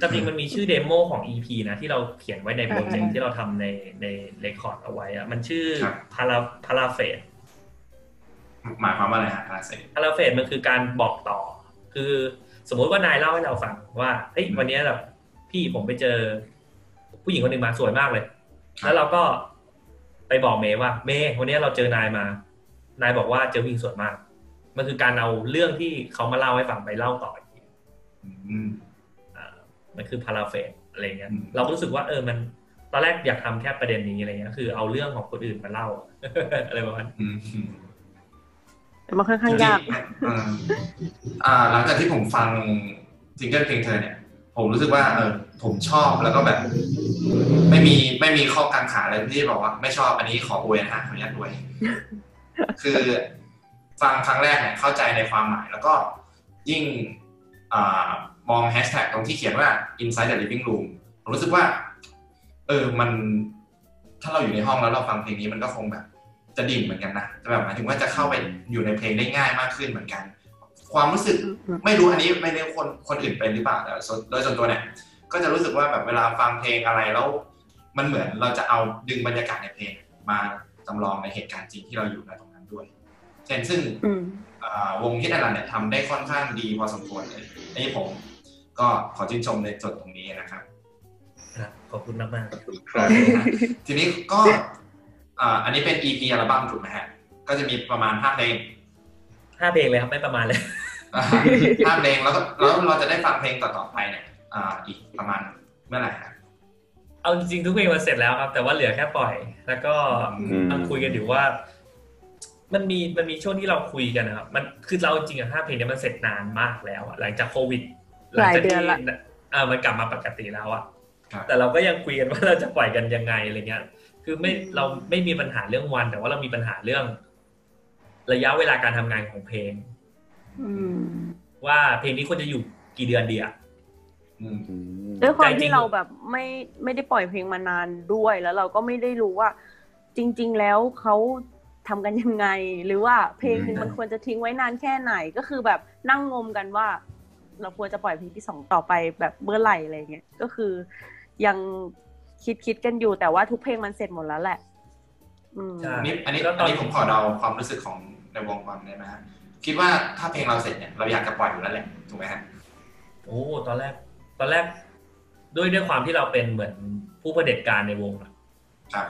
ๆมัจะนมีจริงๆมันมีชื่อเดโมของ EP นะที่เราเขียนไว้ในโปรเจกต์ที่เราทำในในเรคคอร์ดเอาไว้อะมันชื่อพาราพาราเฟสหมายความว่าอะไรฮะอาเซพาราเฟสมันคือการบอกต่อ คือสมมุติว่านายเล่าให้เราฟังว่าเฮ้ยวันนี้แบบ พี่ผมไปเจอ ผู้หญิงคนหนึ่งมาสวยมากเลย แล้วเราก็ไปบอกเมย์ว่า เมย์วันนี้เราเจอนายมา นายบอกว่าเจอผู้หญิงสวยมาก มันคือการเอาเรื่องที่เขามาเล่าให้ฟังไปเล่าต่ออีกทีอืมอ่ามันคือ paraphrase อะไรเงี้ยอืมเราก็รู้สึกว่าเออมันตอนแรกอยากทำแค่ประเด็นนี้อะไรเงี้ยคือเอาเรื่องของคนอื่นมาเล่า อะไรประมาณนั้นอืมอืมแต่มันค่อนข้างยากจริงๆเอออ่าหลังจากที่ผมฟังซิงเกิลเพลงเธอเนี่ย ผมรู้สึกว่าเออผมชอบแล้วก็แบบ ไม่มีไม่มีข้อกังขาอะไรที่บอกว่า ไม่ชอบอันนี้ขออวยนะฮะขออนุญาตอวยคือฟังครั้งแรกเนี่ยเข้าใจในความหมาย แล้วก็ยิ่งอามองแฮชแท็กตรงที่เขียนว่า inside the living room ผมรู้สึกว่า เออมันถ้าเราอยู่ในห้องแล้วเราฟังเพลงนี้มันก็คงแบบ จะดิ่งเหมือนกันนะจะแบบหมายถึงว่าจะเข้าไปอยู่ในเพลงได้ง่ายมากขึ้นเหมือนกัน ความรู้สึกไม่รู้อันนี้ไม่รู้คนคนอื่นเป็นหรือเปล่าแต่ส่วนโดยส่วนตัวเนี่ย ก็จะรู้สึกว่าแบบเวลาฟังเพลงอะไรแล้ว มันเหมือนเราจะเอาดึงบรรยากาศในเพลงมาจำลองในเหตุการณ์จริงที่เราอยู่ในตรงนั้นด้วยเช่นซึ่งอืมอ่าวงที่อลันเนี่ยทำได้ค่อนข้างดีพอสมควรเลยอันนี้ผมก็ขอชื่นชมในจุดตรงนี้นะครับนะขอบคุณมากมากครับทีนี้ก็อ่าอันนี้เป็น EP อัลบั้มถูกไหมฮะก็จะมีประมาณห้าเพลงๆ ห้าเพลงเลยครับไม่ประมาณเลยอ่าห้าเพลงแล้วก็แล้วเราจะได้ฟังเพลงต่อๆไปเนี่ยอ่าอีกประมาณเมื่อไหร่ครับเอาจริงๆทุกเพลงมันเสร็จแล้วครับ แต่ว่าเหลือแค่ปล่อย แล้วก็อืมกำลังคุยกันอยู่ว่า มันมีมันมีช่วงที่เราคุยกันนะครับมันคือเราจริงๆอะห้าเพลงเนี้ยมันเสร็จนานมากแล้วอะหลังจากโควิดหลายเดือนละที่เออมันกลับมาปกติแล้วอะครับแต่เราก็ยังคุยกันว่าเราจะปล่อยกันยังไงอะไรเงี้ย คือไม่เราไม่มีปัญหาเรื่องวัน แต่ว่าเรามีปัญหาเรื่อง ระยะเวลาการทำงานของเพลงอืมว่าเพลงนี้ควรจะอยู่กี่เดือนดีอะอืมอืมด้วยความใจจริที่งเราแบบไม่ไม่ได้ปล่อยเพลงมานานด้วยแล้วเราก็ไม่ได้รู้ว่า จริง ๆ แล้วเขาทำกันยังไง หรือว่าเพลงหนึงมันควรจะทิ้งไว้นานแค่ไหนก็คือแบบนั่งงมกันว่า เราควรจะปล่อยเพลงที่สองต่อไปแบบเมื่อไหร่อะไรเงี้ยก็คือยังคิดคิดกันอยู่แต่ว่าทุกเพลงมันเสร็จหมดแล้วแหละอืมใช่อันนี้อันนี้ก็ตอัอนนนี้ผมขอเดาความรู้สึกของ ในวงก่อนได้ไหมฮะคิดว่าถ้าเพลงเราเสร็จเนี่ยเราอยากจะปล่อยอยู่แล้วแหละถูกไหมฮะโอ้ตอนแรก ตอนแรกด้วยด้วยความที่เราเป็นเหมือนผู้เผด็จการในวงอะครับ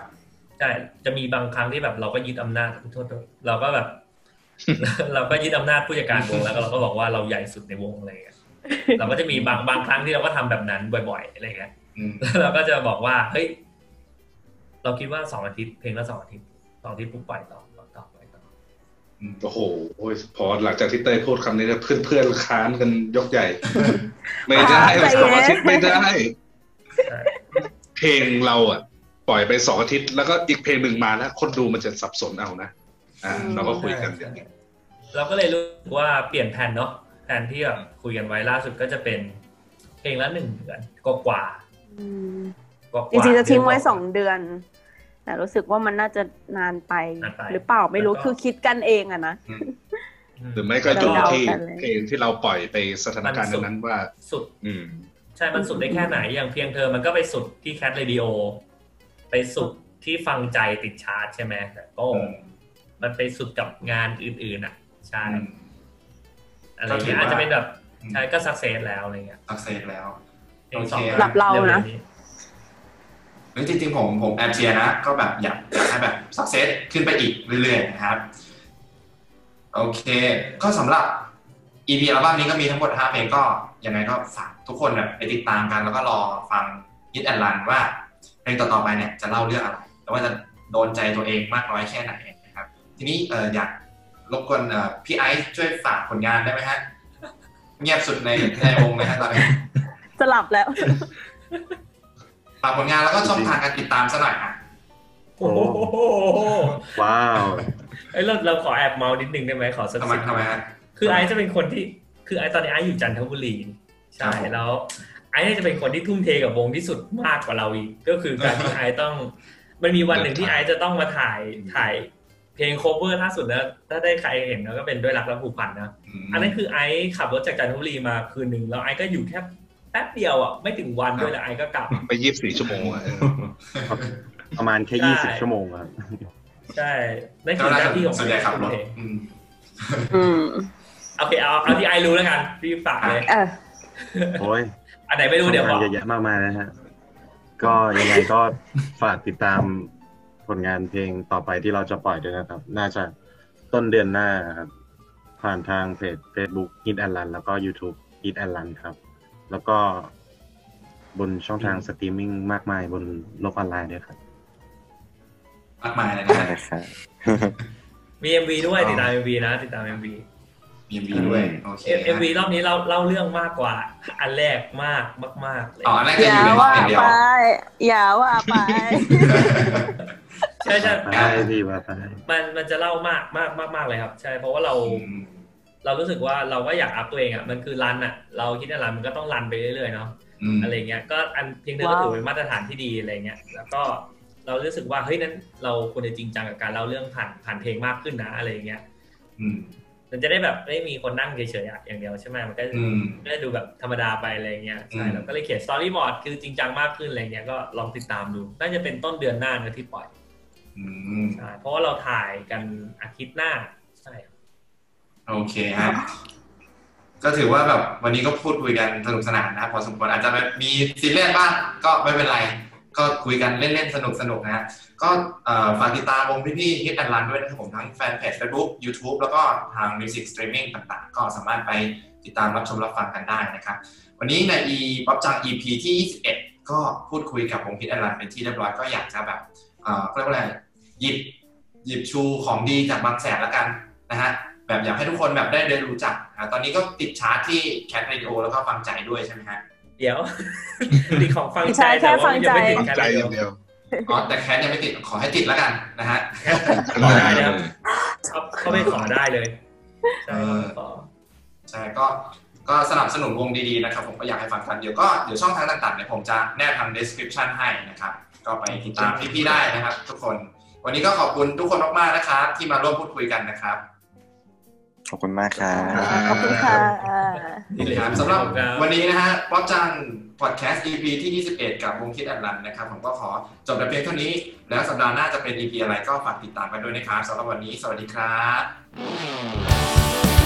ใช่จะมีบางครั้งที่แบบเราก็ยึดอำนาจโทษโทษเราก็แบบ เราก็ยึดอำนาจผู้จัดการวงแล้วก็เราก็บอกว่าเราใหญ่สุดในวงอะไรอย่างเงี้ยเราก็จะมีบางบางครั้งที่เราก็ทำแบบนั้นบ่อยๆอะไรอย่างเงี้ยอืมแล้วเราก็จะบอกว่าเฮ้ยเราคิดว่าสองอาทิตย์เพลงละสองอาทิตย์สองอาทิตย์ปุ๊บปล่อยต่อ โอ้โหโอ้ยพอหลังจากที่เต้ยพูดคำนี้นะเพื่อนเพื่อนๆค้านกันยกใหญ่ ไม่ได้ใจเย็นสองอาทิตย์ไม่ได้ใช่เพลงเราอะ ปล่อยไปสองอาทิตย์แล้วก็อีกเพลงหนึ่งมาแล้วคนดูมันจะสับสนเอานะอ่าอืมเราก็คุยกันอย่างนี้เราก็เลยรู้สึกว่าเปลี่ยนแผนเนาะแผนที่แบบคุยกันไว้ล่าสุดก็จะเป็น เพลงละหนึ่งเดือนกกว่าอืมๆกว่าจริงๆจะทิ้งไว้เดืนกาสองเดือน แต่รู้สึกว่ามันน่าจะนานไปนานไปหรือเปล่าไม่รู้แล้วก็คือคิดกันเองอะนะอืมหรือไม่ก็อยู่ที่เดาๆกันเลยเพลงที่เราปล่อยไปสถานการณ์นั้นๆว่าสุด อืม ใช่มันสุดได้แค่ไหนอย่างเพียงเธอมันก็ไปสุดที่แคทเรดิโอไปสุดที่ฟังใจติดชาร์ตใช่ไหมแต่โต้งมันไปสุดกับงานอื่นๆอะ ใช่อืมอะไรก็ถืเงี้อยว่าอาจจะเป็นแบบอืมใช่ก็ success แล้วอะไรเงี้ย success แล้วเพลงสองโอเคหลับเรานะวๆ หรือจริงๆผมผมแอบเชียร์นะ ก็แบบอยากอยากให้แบบ success ขึ้นไปอีกเรื่อยๆนะครับ โอเค ก็สำหรับ EP อัลบั้มนี้ก็มีทั้งหมด 5 เพลงก็ยังไงก็ฝากทุกคนแบบไปติดตามกันแล้วก็รอฟัง Hit and Run ว่าเพลงต่อๆไปเนี่ยจะเล่าเรื่องอะไรแล้วว่าจะโดนใจตัวเองมากน้อยแค่ไหนนะครับ ทีนี้เอออยากรบกวนเอ่อพี่ไอซ์ช่วยฝากผลงานได้ไหมฮะเงียบสุดในในวงเลยฮะตอนนี้สลับแล้ว ฝากผลงานแล้วก็ช่องทางการติดตามซะหน่อยอะโอ้โหว้าวเอ้ยเราเราขอแอบเมานิดนึงได้ไหมขอสักทำไมสิบทำไมฮะคือไอซ์จะเป็นคนที่ คือไอซ์ตอนนี้ไอซ์อยู่จันทบุรีใช่ครับผมแล้วไอซ์เนี่ยจะเป็นคนที่ทุ่มเทกับวงที่สุดมากกว่าเราอีก ก็คือการที่ไอซ์ต้อง มันมีวันหนึ่งที่ไอซ์จะต้องมาถ่ายถ่ายเพลง cover ล่าสุดแล้วถ้าได้ใครเห็นก็เป็นด้วยรักและผูกพันนะ อันนั้นคือไอซ์ขับรถจากจันทบุรีมาคืนหนึ่งแล้วไอซ์ก็อยู่แค่ แป๊บเดียวอะไม่ถึงวันด้วยแล้วไอซ์ก็กลับ ไปยี่สิบสี่ชั่วโมงอะเออประมาณแค่ใช่ยี่สิบชั่วโมงครับใช่นั่นก็คือหน่าน้าจะที่ของส่วนใหญ่ขับรถโอเคอืมอืมโอเคเอาเอาที่ไอซ์รู้แล้วกันพี่ฝากเลยเออโอ้ยอันไหนไม่รู้เดี๋ยวบทำอกงานเยอะแยะมากมายนะฮะก็ยังไงก็ฝากติดตามผลงานเพลงต่อไปที่เราจะปล่อยด้วยนะครับ น่าจะต้นเดือนหน้าครับผ่านทางเพจ Facebook Hit and Run แล้วก็ YouTube Hit and Run ครับ แล้วก็บนช่องทางสตรีมมิ่งมากมายบนโลกออนไลน์ด้วยครับ มากมายเลยนะฮะนะครับมี MV ด้วยติดตาม MV นะติดตาม MV มีมีด้วยโอเค MV รอบนี้เล่าเล่าเรื่องมากกว่า อันแรกมากมากๆเลยอ๋ออันแรกอจะอยู่ย่าในห้องว่าอย่างเดียวไปอย่าว่าไปใช่ใช่ไปพี่ว่าไปมันมันจะเล่ามากมากมากมากเลยครับ ใช่เพราะว่าเราอืม เรารู้สึกว่าเราก็อยาก up ตัวเองอะมันคือ run อะ เราคิดอะไรมันก็ต้อง run ไปเรื่อยๆเนาะอืมอะไรเงี้ยก็อันเพียงเท่าก็ถือเป็นมาตรฐานที่ดีอะไรเงี้ยแล้วก็เรารู้สึกว่าเฮ้ยนั้นเราควรจะจริงจังกับการเล่าเรื่องผ่านผ่านเพลงมากขึ้นนะอะไรเงี้ยอืมมันจะได้แบบไม่มีคนนั่งเฉยๆอะอย่างเดียวใช่ไหมมันก็อืมไม่ได้ดูแบบธรรมดาไปอะไรเงี้ยใช่อืมเราก็เลยเขียนสตอรี่บอร์ดคือจริงจังมากขึ้นอะไรเงี้ยก็ลองติดตามดูน่าจะเป็นต้นเดือนหน้านะที่ปล่อยอืมใช่เพราะว่าเราถ่ายกันอาทิตย์หน้าใช่ครับ โอเคฮะก็ถือว่าแบบวันนี้ก็พูดคุยกันสนุกสนานนะพอสมควรอาจจะแบบมีซีเรียสบ้างก็ไม่เป็นไร ก็คุยกันเล่นๆสนุกสนุกนะฮะก็ฝากติดตามวงพี่ๆ Hit and Run ด้วยนะครับผมทั้งแฟนเพจ Facebook YouTube แล้วก็ทาง Music Streaming ต่างๆ ก็สามารถไปติดตามรับชมรับฟังกันได้นะครับ วันนี้ใน e ป๊อปจัง EP ที่ 21 ก็พูดคุยกับวง Hit and Run เป็นที่เรียบร้อยก็อยากจะแบบเอ่อเขาเรียกว่าอะไรหยิบหยิบชูของดีจากบางแสนแล้วกันนะฮะ แบบอยากให้ทุกคนแบบได้เรียนรู้จักอ่าตอนนี้ก็ติดชาร์ตที่ Cat Radio แล้วก็ฟังใจด้วยใช่ไหมฮะเดี๋ยวติดของฟังใช่ใจแค่แต่ว่ามันยังไม่ฟังใจติดฟังกันใจเลยอย่างเดียวอ๋อแต่แคทยังไม่ติดขอให้ติดแล้วกันนะฮะขอได้นะครับเขาเขาไม่ขอได้เลยใช่เออขอใช่ก็ก็สนับสนุนวงดีๆนะครับผมก็อยากให้ฟังกันเดี๋ยวก็เดี๋ยวช่องทางต่างๆเนี่ยผมจะแนบทำ description ให้นะครับ ก็ไปติดตามพี่ๆได้นะครับ ทุกคน วันนี้ก็ขอบคุณทุกคนมากๆนะครับ ที่มาร่วมพูดคุยกันนะครับ ขอบคุณมากครับขอบคุณค่ะนี่เลยครับสำหรับวันนี้นะฮะป๊อปจังพอดแคสต์ EP ที่ 21 กับวงคิดแอนลันนะครับ ผมก็ขอจบแต่เพียงเท่านี้ แล้วสัปดาห์หน้าจะเป็น EP อะไรก็ฝากติดตามกันด้วยนะครับสำหรับวันนี้ สวัสดีครับ